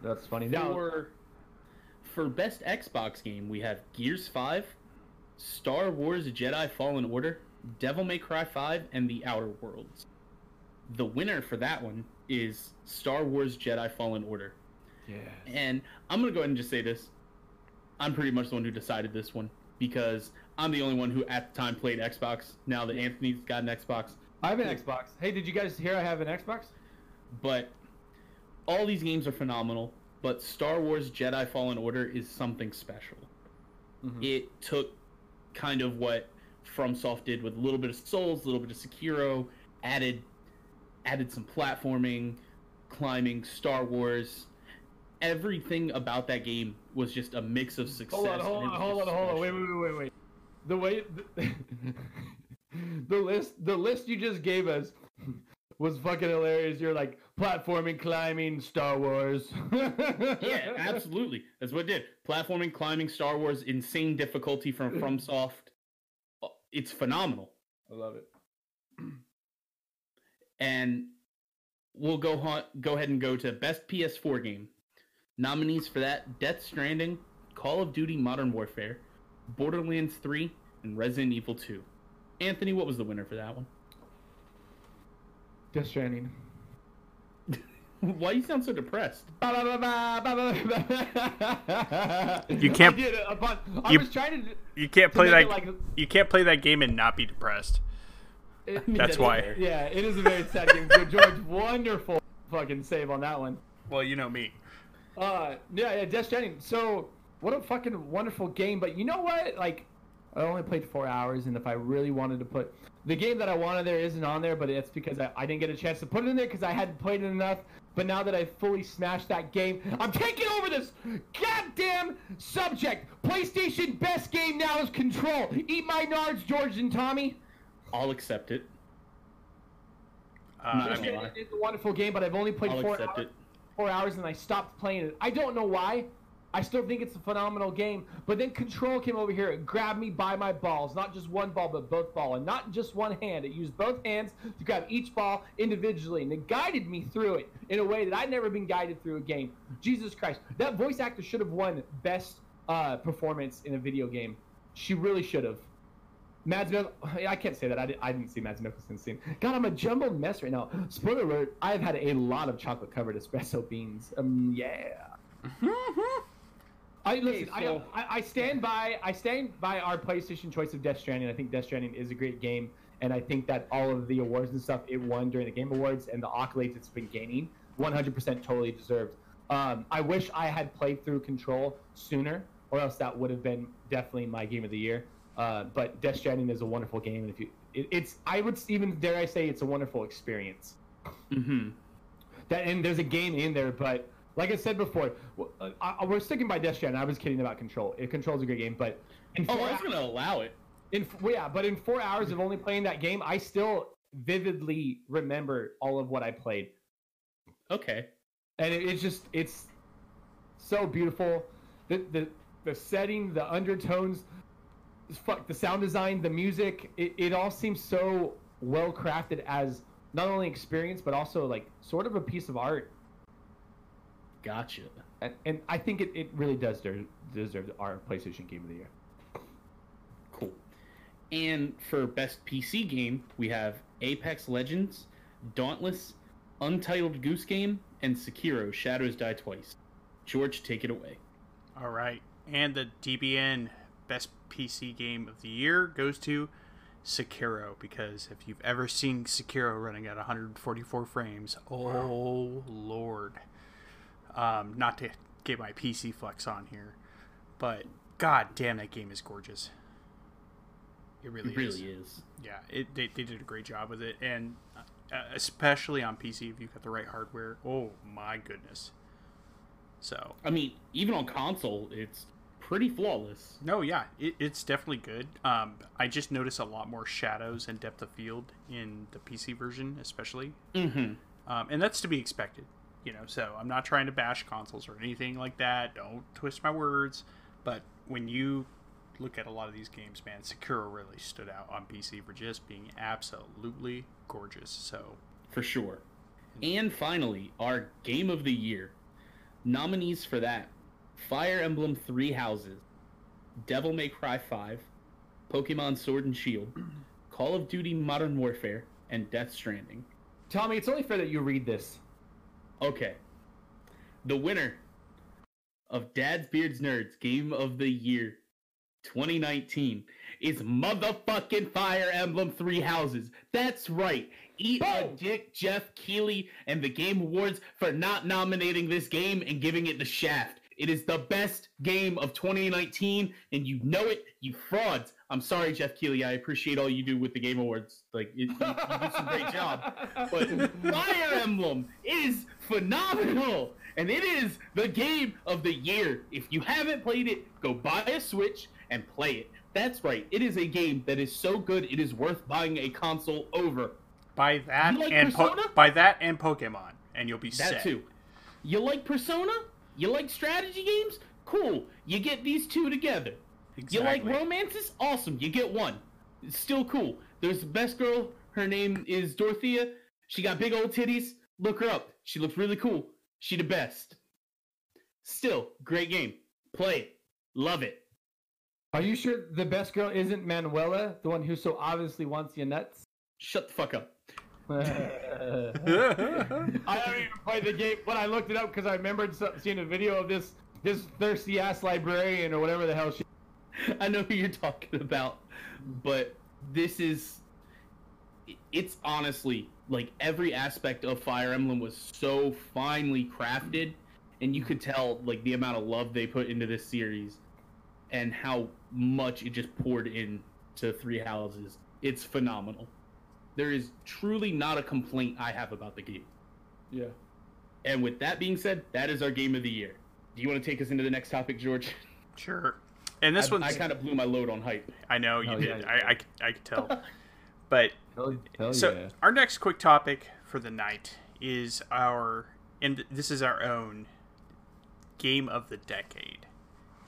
Speaker 1: That's funny.
Speaker 3: it.
Speaker 1: Now,
Speaker 3: For, for best Xbox game, we have Gears 5, Star Wars Jedi Fallen Order, Devil May Cry 5, and The Outer Worlds. The winner for that one is Star Wars Jedi Fallen Order.
Speaker 1: yeah.
Speaker 3: And I'm gonna go ahead and just say this. I'm pretty much the one who decided this one because I'm the only one who at the time played Xbox. Now that Anthony's got an Xbox,
Speaker 1: I have an Xbox. Hey, did you guys hear I have an Xbox?
Speaker 3: but all these games are phenomenal. But Star Wars Jedi Fallen Order is something special.
Speaker 1: Mhm.
Speaker 3: It took kind of what FromSoft did with a little bit of Souls, a little bit of Sekiro, added added some platforming, climbing, Star Wars. Everything about that game was just a mix of success.
Speaker 1: Hold on, hold on, hold on, hold on. Wait, wait, wait, wait, wait. The way the, *laughs* the list, the list you just gave us was fucking hilarious. You're like platforming, climbing, Star Wars. *laughs*
Speaker 3: yeah, absolutely. That's what it did. Platforming, climbing, Star Wars, insane difficulty from *clears throat* FromSoft. It's phenomenal.
Speaker 1: I love it. *clears throat*
Speaker 3: And we'll go ha- go ahead and go to best PS4 game. Nominees for that: Death Stranding, Call of Duty: Modern Warfare, Borderlands 3, and Resident Evil 2. Anthony, what was the winner for that one?
Speaker 1: Death Stranding. *laughs*
Speaker 3: Why you sound so depressed? *laughs*
Speaker 1: you
Speaker 2: You can't-
Speaker 1: I, did it upon, I
Speaker 2: you-
Speaker 1: was trying to.
Speaker 2: You can't
Speaker 1: to
Speaker 2: play that.
Speaker 1: like-
Speaker 2: you can't play that game and not be depressed.
Speaker 1: it-
Speaker 3: I mean,
Speaker 2: That's why.
Speaker 3: fair.
Speaker 1: yeah, it is a very sad game. So George, wonderful fucking save on that one.
Speaker 2: Well, you know me.
Speaker 1: Uh, yeah, yeah, Death Stranding. So, what a fucking wonderful game. But you know what? Like, I only played four hours, and if I really wanted to put the game that I wanted there isn't on there, but it's because I, I didn't get a chance to put it in there because I hadn't played it enough. But now that I've fully smashed that game, I'm taking over this goddamn subject. PlayStation best game now is Control. Eat my nards, George and Tommy.
Speaker 3: I'll accept it.
Speaker 2: Uh,
Speaker 3: Not
Speaker 2: I mean,
Speaker 3: lie.
Speaker 1: A wonderful game, but I've only played
Speaker 3: I'll
Speaker 1: four
Speaker 3: accept
Speaker 1: hours.
Speaker 3: it.
Speaker 1: four hours and I stopped playing it. I don't know why. I still think it's a phenomenal game. But then Control came over here and grabbed me by my balls. Not just one ball, but both ball. And not just one hand. It used both hands to grab each ball individually. And it guided me through it in a way that I'd never been guided through a game. Jesus Christ. That voice actor should have won best uh, performance in a video game. She really should have. Mads I can't say that. I didn't see Mads Mikkelsen's scene. God, I'm a jumbled mess right now. Spoiler alert, I've had a lot of chocolate covered espresso beans. Um, yeah. *laughs* I listen.
Speaker 3: so-
Speaker 1: I, I I stand by I stand by our PlayStation choice of Death Stranding. I think Death Stranding is a great game, and I think that all of the awards and stuff it won during the Game Awards and the accolades it's been gaining, 100% totally deserved. Um, I wish I had played through Control sooner, or else that would have been definitely my game of the year. Uh, but Death Stranding is a wonderful game, and if you, it, it's I would even dare I say it's a wonderful experience
Speaker 3: Mm-hmm.
Speaker 1: that and there's a game in there but like i said before uh, I, we're sticking by death stranding. I was kidding about control. It control's a great game but in
Speaker 3: Oh, I was gonna allow it.
Speaker 1: in well, yeah but in four hours of only playing that game i still vividly remember all of what i played.
Speaker 3: Okay.
Speaker 1: and it, it's just it's so beautiful. The the the setting the undertones fuck the sound design the music it, it all seems so well crafted as not only experience but also like sort of a piece of art
Speaker 3: Gotcha.
Speaker 1: and, and I think it, it really does deserve, deserve our PlayStation Game of the Year.
Speaker 3: Cool. And for best PC game, we have Apex Legends, Dauntless, Untitled Goose Game, and Sekiro: Shadows Die Twice. George, take it away.
Speaker 2: all right. And the DBN Best PC Game of the Year goes to Sekiro because if you've ever seen Sekiro running at 144 frames, oh lord. Um, not to get my PC flex on here, but god damn, that game is gorgeous. It really,
Speaker 3: It really
Speaker 2: is.
Speaker 3: is.
Speaker 2: Yeah, it, they, they did a great job with it, and uh, especially on PC if you've got the right hardware. Oh my goodness. So
Speaker 3: I mean, even on console, it's pretty flawless.
Speaker 2: no, yeah, it, it's definitely good. Um, I just notice a lot more shadows and depth of field in the PC version, especially,
Speaker 3: Mm-hmm.
Speaker 2: um, and that's to be expected. You know, so I'm not trying to bash consoles or anything like that. Don't twist my words. But when you look at a lot of these games, man, Sekiro really stood out on PC for just being absolutely gorgeous. So
Speaker 3: For sure. And finally, our game of the year. Nominees for that Fire Emblem Three Houses, Devil May Cry 5, Pokemon Sword and Shield, Call of Duty Modern Warfare, and Death Stranding.
Speaker 1: Tommy, it's only fair that you read this.
Speaker 3: Okay. The winner of Dad's Beards Nerds Game of the Year 2019 is motherfucking Fire Emblem Three Houses. That's right. Eat a dick, Geoff Keighley, and the Game Awards for not nominating this game and giving it the shaft. It is the best game of 2019, and you know it, you frauds. I'm sorry, Geoff Keighley. I appreciate all you do with the Game Awards. Like, you, you, you do some great job. But *laughs* Fire Emblem is phenomenal, and it is the game of the year. If you haven't played it, go buy a Switch and play it. That's right. It is a game that is so good it is worth buying a console over.
Speaker 2: buy that
Speaker 3: like
Speaker 2: and po- buy that and Pokemon, and you'll be
Speaker 3: That
Speaker 2: set.
Speaker 3: too. You like Persona? You like strategy games? Cool. You get these two together. Exactly. You like romances? Awesome. You get one. It's still cool. There's the best girl. Her name is Dorothea. She got big old titties. Look her up. She looks really cool. She the best. Still, great game. Play it. Love it.
Speaker 1: Are you sure the best girl isn't Manuela, the one who so obviously wants your nuts?
Speaker 3: Shut the fuck up.
Speaker 1: I haven't even played the game, but I looked it up because I remembered seeing a video of this this thirsty ass librarian or whatever the hell she. *laughs*
Speaker 3: I know who you're talking about, but this is it's honestly like every aspect of Fire Emblem was so finely crafted and you could tell like the amount of love they put into this series and how much it just poured in to Three Houses. It's phenomenal. There is truly not a complaint I have about the game.
Speaker 1: Yeah.
Speaker 3: And with that being said, that is our game of the year. Do you want to take us into the next topic, George?
Speaker 2: Sure. And this one,
Speaker 3: I kind of blew my load on hype.
Speaker 2: I know you
Speaker 1: Oh,
Speaker 2: did.
Speaker 1: yeah.
Speaker 2: I, I, c- I could tell. *laughs* But
Speaker 1: Hell, hell
Speaker 2: so
Speaker 1: yeah.
Speaker 2: our next quick topic for the night is our and this is our own game of the decade.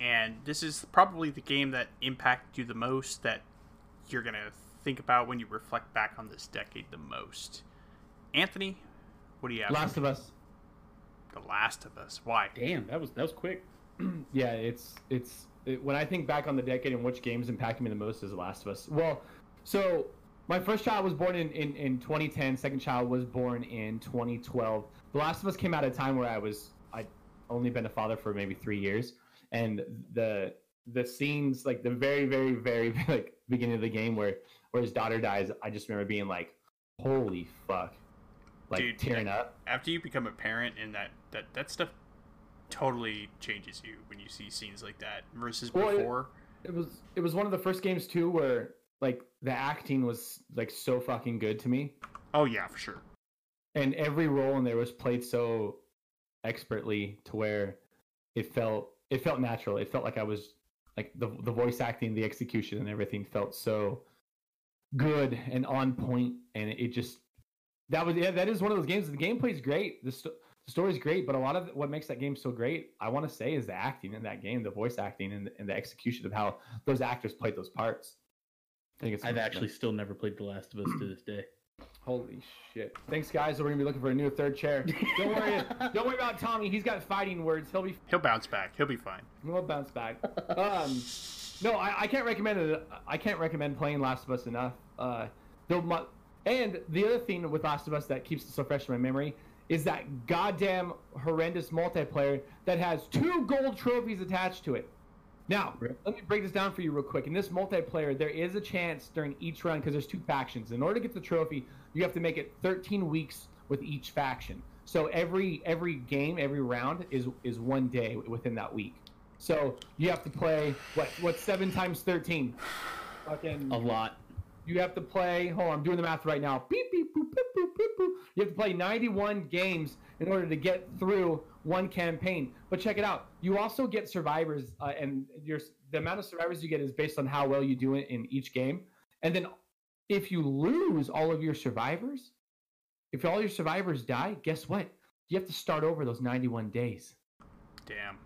Speaker 2: And this is probably the game that impacted you the most that you're going to think about when you reflect back on this decade the most. Anthony, what do you have?
Speaker 1: Last of Us.
Speaker 2: the Last of Us. Why?
Speaker 3: Damn, that was that was quick. *clears throat*
Speaker 1: Yeah, it's it's it, when I think back on the decade and which games impacted me the most is The Last of Us. Well, so my first child was born in, in, in 2010. Second child was born in 2012. The Last of Us came out at a time where I was I only been a father for maybe three years, and the the scenes like the very very very *laughs* like beginning of the game where where his daughter dies, I just remember being like, holy fuck, like
Speaker 2: Dude,
Speaker 1: tearing up.
Speaker 2: After you become a parent and that that that stuff totally changes you when you see scenes like that versus
Speaker 1: Well, it-
Speaker 2: before.
Speaker 1: it was it was one of the first games too where like the acting was like so fucking good to me
Speaker 2: Oh yeah, for sure.
Speaker 1: and every role in there was played so expertly to where it felt it felt natural it felt like i was like the the voice acting the execution and everything felt so good and on point and it just that was yeah that is one of those games. The gameplay is great. The, sto- the story's great but a lot of what makes that game so great i want to say is the acting in that game the voice acting and, and the execution of how those actors played those parts. I think it's
Speaker 3: I've actually still never played The Last of Us to this day.
Speaker 1: Holy shit! Thanks, guys. We're gonna be looking for a new third chair. Don't worry. *laughs* don't worry about Tommy. He's got fighting words. He'll be.
Speaker 2: He'll bounce back. He'll be fine.
Speaker 1: He'll bounce back. Um, no, I, I can't recommend it. I can't recommend playing Last of Us enough. Uh, my, and the other thing with Last of Us that keeps it so fresh in my memory is that goddamn horrendous multiplayer that has two gold trophies attached to it. Now, let me break this down for you real quick. In this multiplayer, there is a chance during each run because there's two factions. In order to get the trophy, you have to make it 13 weeks with each faction. So every every game, every round is is one day within that week. So you have to play what what seven times 13? Fucking
Speaker 3: A lot.
Speaker 1: you have to play. Hold on, I'm doing the math right now. Beep beep boop boop boop boop boop. You have to play 91 games in order to get through one campaign. But check it out. You also get survivors, uh, and your the amount of survivors you get is based on how well you do it in each game. And then, if you lose all of your survivors, if all your survivors die, guess what? You have to start over those 91 days.
Speaker 2: Damn.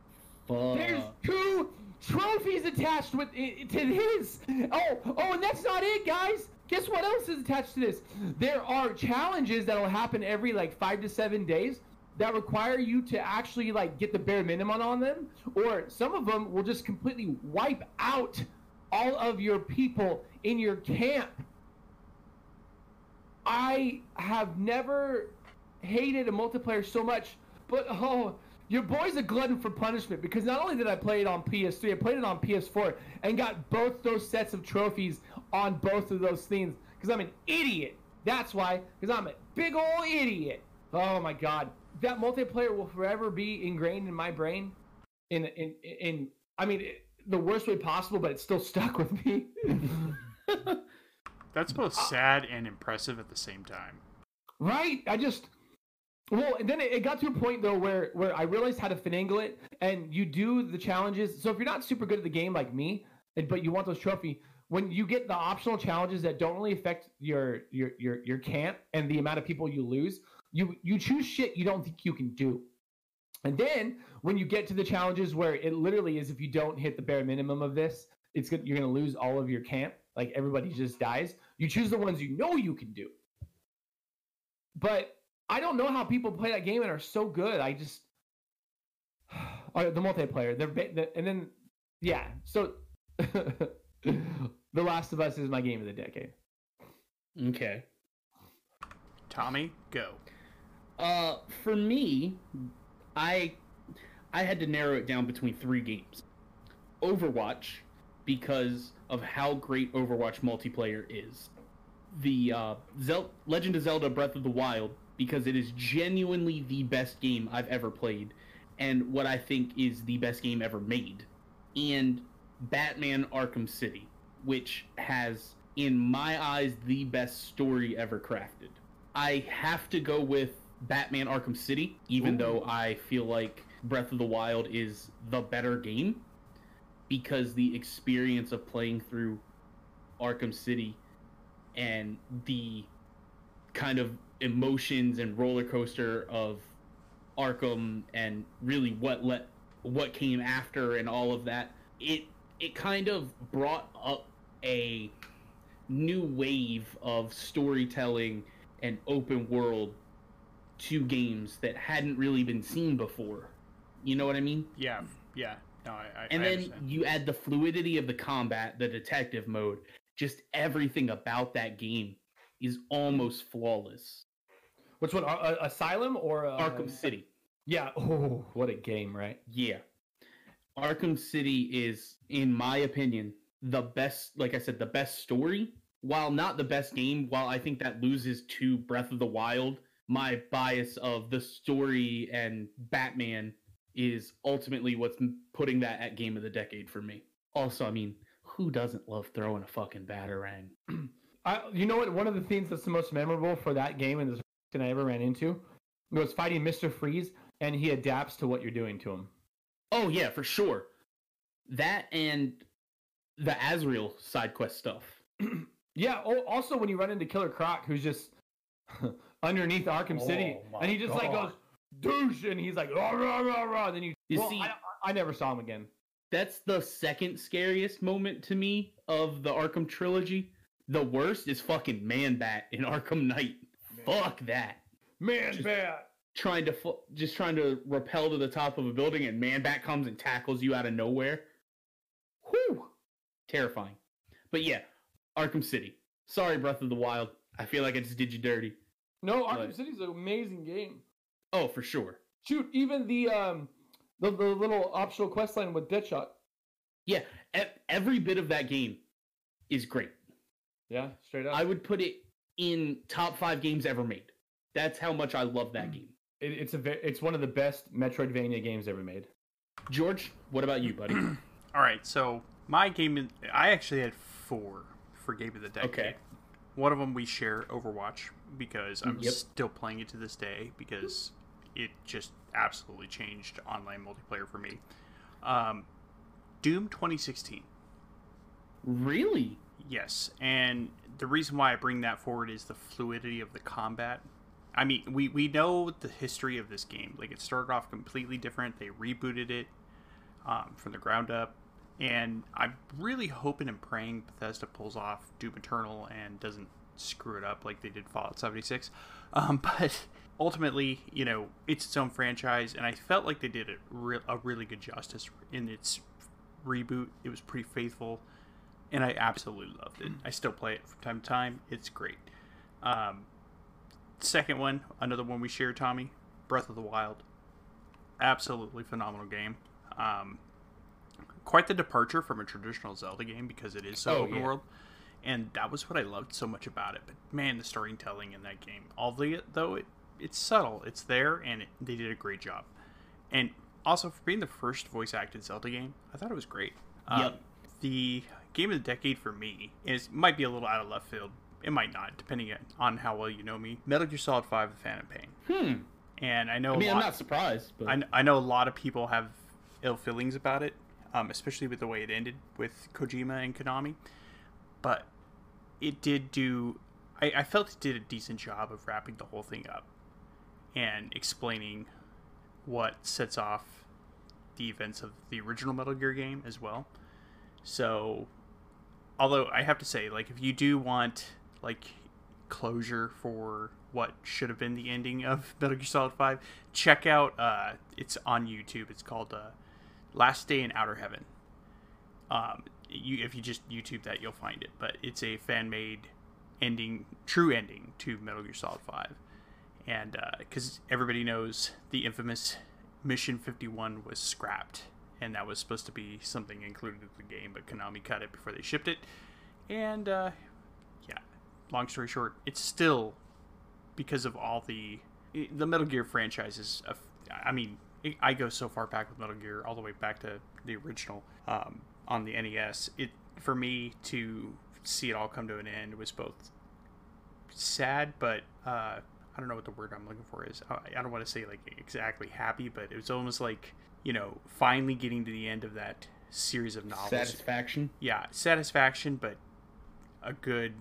Speaker 1: There's two trophies attached with to his. Oh, oh, and that's not it, guys. Guess what else is attached to this? There are challenges that'll happen every like five to seven days that require you to actually like get the bare minimum on them, or some of them will just completely wipe out all of your people in your camp. I have never hated a multiplayer so much, but oh, your boy's a glutton for punishment because not only did I play it on PS3, I played it on PS4 and got both those sets of trophies on both of those things because I'm an idiot. That's why, because I'm a big old idiot. Oh my god, that multiplayer will forever be ingrained in my brain. In in in, I mean, it, the worst way possible, but it's still stuck with me. *laughs* *laughs*
Speaker 2: That's both sad and impressive at the same time.
Speaker 1: Right? I just well, and then it, it got to a point though where where I realized how to finagle it, and you do the challenges. So if you're not super good at the game like me, but you want those trophy, when you get the optional challenges that don't really affect your your your your camp and the amount of people you lose, you you choose shit you don't think you can do. And then when you get to the challenges where it literally is if you don't hit the bare minimum of this, it's good you're to lose all of your camp, like everybody just dies. You choose the ones you know you can do. But I don't know how people play that game and are so good. I just oh, *sighs* the multiplayer. They're, they and then yeah. So *laughs* The Last of Us is my game of the decade.
Speaker 3: Okay.
Speaker 2: Tommy, go.
Speaker 3: Uh, for me, I I had to narrow it down between three games. Overwatch, because of how great Overwatch multiplayer is. The uh, Zel- Legend of Zelda: Breath of the Wild, because it is genuinely the best game I've ever played, and what I think is the best game ever made. And Batman: Arkham City, which has, in my eyes, the best story ever crafted. I have to go with Batman Arkham City, even
Speaker 1: Ooh.
Speaker 3: though I feel like Breath of the Wild is the better game because the experience of playing through Arkham City and the kind of emotions and roller coaster of Arkham and really what let what came after and all of that it it kind of brought up a new wave of storytelling and open world to games that hadn't really been seen before. You know what I mean?
Speaker 2: Yeah, yeah. No, I. I
Speaker 3: And
Speaker 2: I
Speaker 3: then
Speaker 2: understand.
Speaker 3: you add the fluidity of the combat, the detective mode, just everything about that game is almost flawless.
Speaker 1: Which one? Uh, uh, Asylum or uh,
Speaker 3: Arkham City.
Speaker 1: Yeah. Oh, what a game, right?
Speaker 3: Yeah. Arkham City is, in my opinion, the best, like I said, the best story. While not the best game, while I think that loses to Breath of the Wild, my bias of the story and Batman is ultimately what's putting that at game of the decade for me. Also, I mean, who doesn't love throwing a fucking batarang? *clears throat*
Speaker 1: I, you know what? One of the things that's the most memorable for that game and this that I ever ran into was fighting Mister Freeze, and he adapts to what you're doing to him.
Speaker 3: Oh yeah, for sure. That and the Azrael side quest stuff. *clears throat*
Speaker 1: Yeah. Oh, also when you run into Killer Croc, who's just *laughs* underneath Arkham City,
Speaker 2: Oh my
Speaker 1: and he just like goes
Speaker 2: God.
Speaker 1: Douche, and he's like rah rah rah rah. Then you,
Speaker 3: You
Speaker 1: well,
Speaker 3: see-
Speaker 1: I, I never saw him again.
Speaker 3: That's the second scariest moment to me of the Arkham trilogy. The worst is fucking Man Bat in Arkham Knight. Fuck that.
Speaker 1: Man,
Speaker 3: Just-
Speaker 1: bad.
Speaker 3: Trying to fu- just trying to rappel to the top of a building and Man Bat comes and tackles you out of nowhere. Whew. Terrifying. But yeah, Arkham City. Sorry, Breath of the Wild. I feel like I just did you dirty.
Speaker 1: No, Arkham
Speaker 3: But-
Speaker 1: City's an amazing game.
Speaker 3: Oh, for sure.
Speaker 1: Shoot, even the um the, the little optional quest line with Deadshot.
Speaker 3: Yeah, e- every bit of that game is great.
Speaker 1: Yeah, straight up.
Speaker 3: I would put it in top five games ever made. That's how much I love that game.
Speaker 1: It, it's a ve- it's one of the best Metroidvania games ever made.
Speaker 3: George, what about you, buddy? *clears throat*
Speaker 2: All right, so my game, I actually had four for game of the decade.
Speaker 3: Okay.
Speaker 2: One of them we share Overwatch because I'm
Speaker 3: Yep.
Speaker 2: still playing it to this day because it just absolutely changed online multiplayer for me. Um, Doom 2016.
Speaker 3: really?
Speaker 2: Yes, and the reason why I bring that forward is the fluidity of the combat. I mean, we, we know the history of this game. Like, it started off completely different. They rebooted it um, from the ground up. And I'm really hoping and praying Bethesda pulls off Doom Eternal and doesn't screw it up like they did Fallout 76. Um, *laughs* but ultimately, you know, it's its own franchise, and I felt like they did it re- a really good justice in its reboot. It was pretty faithful and I absolutely loved it. I still play it from time to time. It's great. Um, second one, another one we share, Tommy, Breath of the Wild. Absolutely phenomenal game. Um, quite the departure from a traditional Zelda game because it is so
Speaker 3: Oh,
Speaker 2: open
Speaker 3: yeah.
Speaker 2: world, and that was what I loved so much about it. But man, the storytelling in that game, although though it it's subtle, it's there, and it, they did a great job. And also for being the first voice acted Zelda game, I thought it was great. Um,
Speaker 3: Yep.
Speaker 2: the game of the decade for me is might be a little out of left field. It might not, depending on how well you know me. Metal Gear Solid Five: The Phantom Pain,
Speaker 3: Hmm.
Speaker 2: and I know
Speaker 3: I mean,
Speaker 2: a
Speaker 3: I'm not surprised, but
Speaker 2: I, I know a lot of people have ill feelings about it, um, especially with the way it ended with Kojima and Konami. but it did do. I, I felt it did a decent job of wrapping the whole thing up and explaining what sets off the events of the original Metal Gear game as well. So, although I have to say, like, if you do want like closure for what should have been the ending of *laughs* Metal Gear Solid Five, check out. Uh, it's on YouTube. It's called uh, Last Day in Outer Heaven. Um, you if you just YouTube that, you'll find it. But it's a fan made ending, true ending to Metal Gear Solid Five, and because uh, everybody knows the infamous Mission Fifty One was scrapped, and that was supposed to be something included in the game, but Konami cut it before they shipped it, and uh, yeah. Long story short, it's still because of all the the Metal Gear franchises. I mean, I go so far back with Metal Gear, all the way back to the original um, on the NES. It for me to see it all come to an end was both sad, but uh, I don't know what the word I'm looking for is. I don't want to say like exactly happy, but it was almost like you know finally getting to the end of that series of novels.
Speaker 3: Satisfaction.
Speaker 2: Yeah, satisfaction, but a good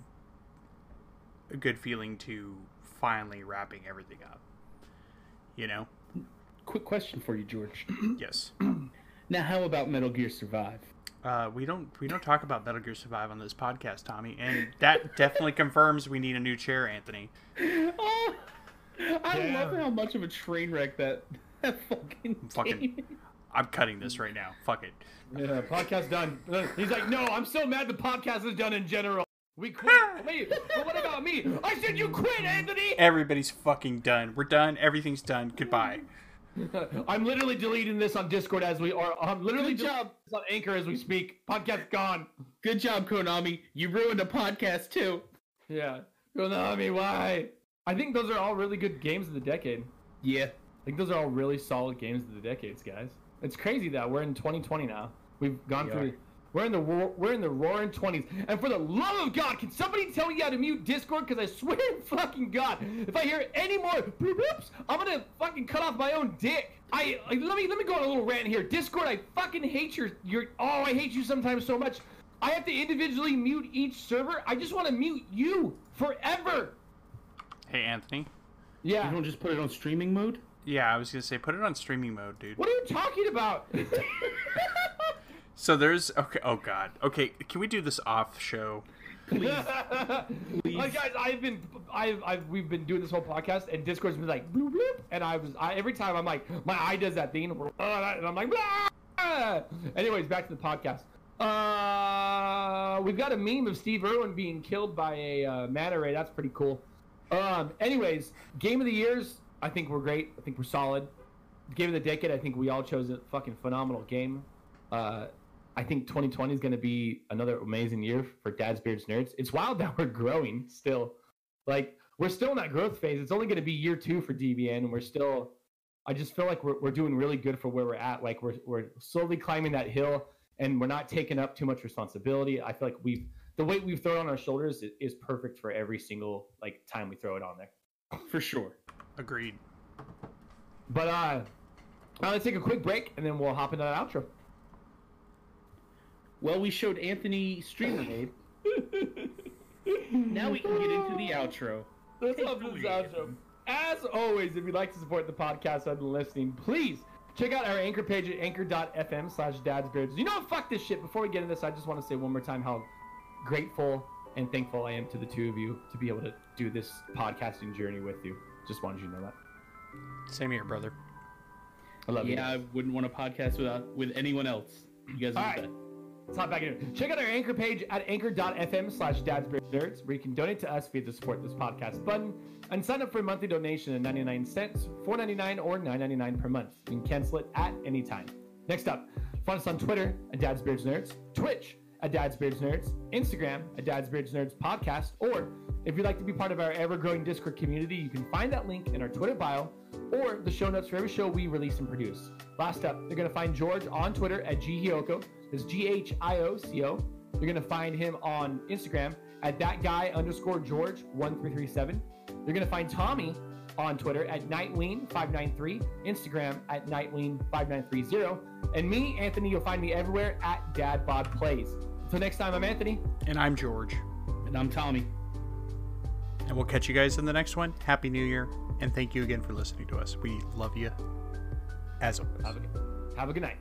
Speaker 2: a good feeling to finally wrapping everything up. You know?
Speaker 3: Quick question for you, George.
Speaker 2: yes. *clears throat*
Speaker 3: Now, how about Metal Gear Survive?
Speaker 2: Uh, we don't we don't talk about Metal Gear Survive on this podcast, Tommy, and that *laughs* definitely confirms we need a new chair, Anthony.
Speaker 3: Oh, I yeah. love how much of a train wreck that, *laughs* that fucking
Speaker 2: fucking. I'm cutting this right now. Fuck it.
Speaker 1: Yeah, podcast done. He's like, no, I'm so mad the podcast is done in general. We quit. *laughs* Wait, but what about me? I said you quit, Anthony.
Speaker 2: Everybody's fucking done. We're done. Everything's done. Goodbye. *laughs*
Speaker 1: I'm literally deleting this on Discord as we are. I'm literally Good job. on Anchor as we speak. Podcast gone.
Speaker 3: Good job, Konami. You ruined a podcast too.
Speaker 1: Yeah, Konami. Why? I think those are all really good games of the decade.
Speaker 3: Yeah,
Speaker 1: I think those are all really solid games of the decades, guys. It's crazy that we're in 2020 now. We've gone we through. Are. We're in the we're in the roaring twenties, and for the love of God, can somebody tell me how to mute Discord? Because I swear *laughs* to fucking God, if I hear any more bloop bloops, I'm gonna fucking cut off my own dick. I, I let me let me go on a little rant here. Discord, I fucking hate your your. Oh, I hate you sometimes so much. I have to individually mute each server. I just want to mute you forever.
Speaker 2: Hey, Anthony.
Speaker 3: Yeah. You don't just put it on streaming mode.
Speaker 2: Yeah, I was gonna say put it on streaming mode, dude.
Speaker 1: What are you talking about? *laughs* *laughs*
Speaker 2: So there's okay. Oh God. Okay, can we do this off show?
Speaker 1: Please. *laughs* Please. Like guys, I've been, I've, I've, we've been doing this whole podcast, and Discord's been like bloop bloop, and I was, I, every time I'm like, my eye does that thing, and I'm like, Blah! anyways, back to the podcast. Uh, we've got a meme of Steve Irwin being killed by a uh, manta ray. That's pretty cool. Um, anyways, game of the years, I think we're great. I think we're solid. Game of the decade, I think we all chose a fucking phenomenal game. Uh, I think 2020 is going to be another amazing year for Dad's Beards Nerds. It's wild *laughs* that we're growing still. Like we're still in that growth phase. It's only going to be year two for DBN, and we're still. I just feel like we're we're doing really good for where we're at. Like we're we're slowly climbing that hill, and we're not taking up too much responsibility. I feel like we've the weight we've thrown on our shoulders is, is perfect for every single like time we throw it on there. *laughs*
Speaker 3: For sure.
Speaker 2: Agreed.
Speaker 1: But uh, let's take a quick break, and then we'll hop into that outro.
Speaker 3: Well, we showed Anthony Streamer Mode. now we can get into the outro.
Speaker 1: Let's hop into the outro. As always, if you'd like to support the podcast other than listening, please check out our anchor page at anchor.fm slash dadsbeards. You know what? Fuck this shit. Before we get into this, I just want to say one more time how grateful and thankful I am to the two of you to be able to do this podcasting journey with you. Just wanted you to know that.
Speaker 2: Same here, brother.
Speaker 3: I love yeah, you. Yeah, I wouldn't want to podcast without with anyone else. You guys are the best.
Speaker 1: Let's hop back in. Check out our anchor page at anchor.fm slash dadsnerds where you can donate to us via the support this podcast button and sign up for a monthly donation of 99 cents, 4.99 or 9.99 per month. You can cancel it at any time. Next up, find us on Twitter at Dad's Beards Nerds, Twitch at Dad's Beards Nerds, Instagram at Dad's Beards Nerds Podcast, or if you'd like to be part of our ever growing Discord community, you can find that link in our Twitter bio or the show notes for every show we release and produce. Last up, you're going to find George on Twitter at Ghiocco. It's G H I O C O. You're going to find him on Instagram at that guy underscore George 1337. You're going to find Tommy on Twitter at Nightwing593, Instagram at Nightwing5930, and me, Anthony, you'll find me everywhere at DadBodPlays. Until next time, I'm Anthony.
Speaker 2: And I'm George.
Speaker 3: And I'm Tommy.
Speaker 2: And we'll catch you guys in the next one. Happy New Year. And thank you again for listening to us. We love you as always.
Speaker 1: Have a, have a good night.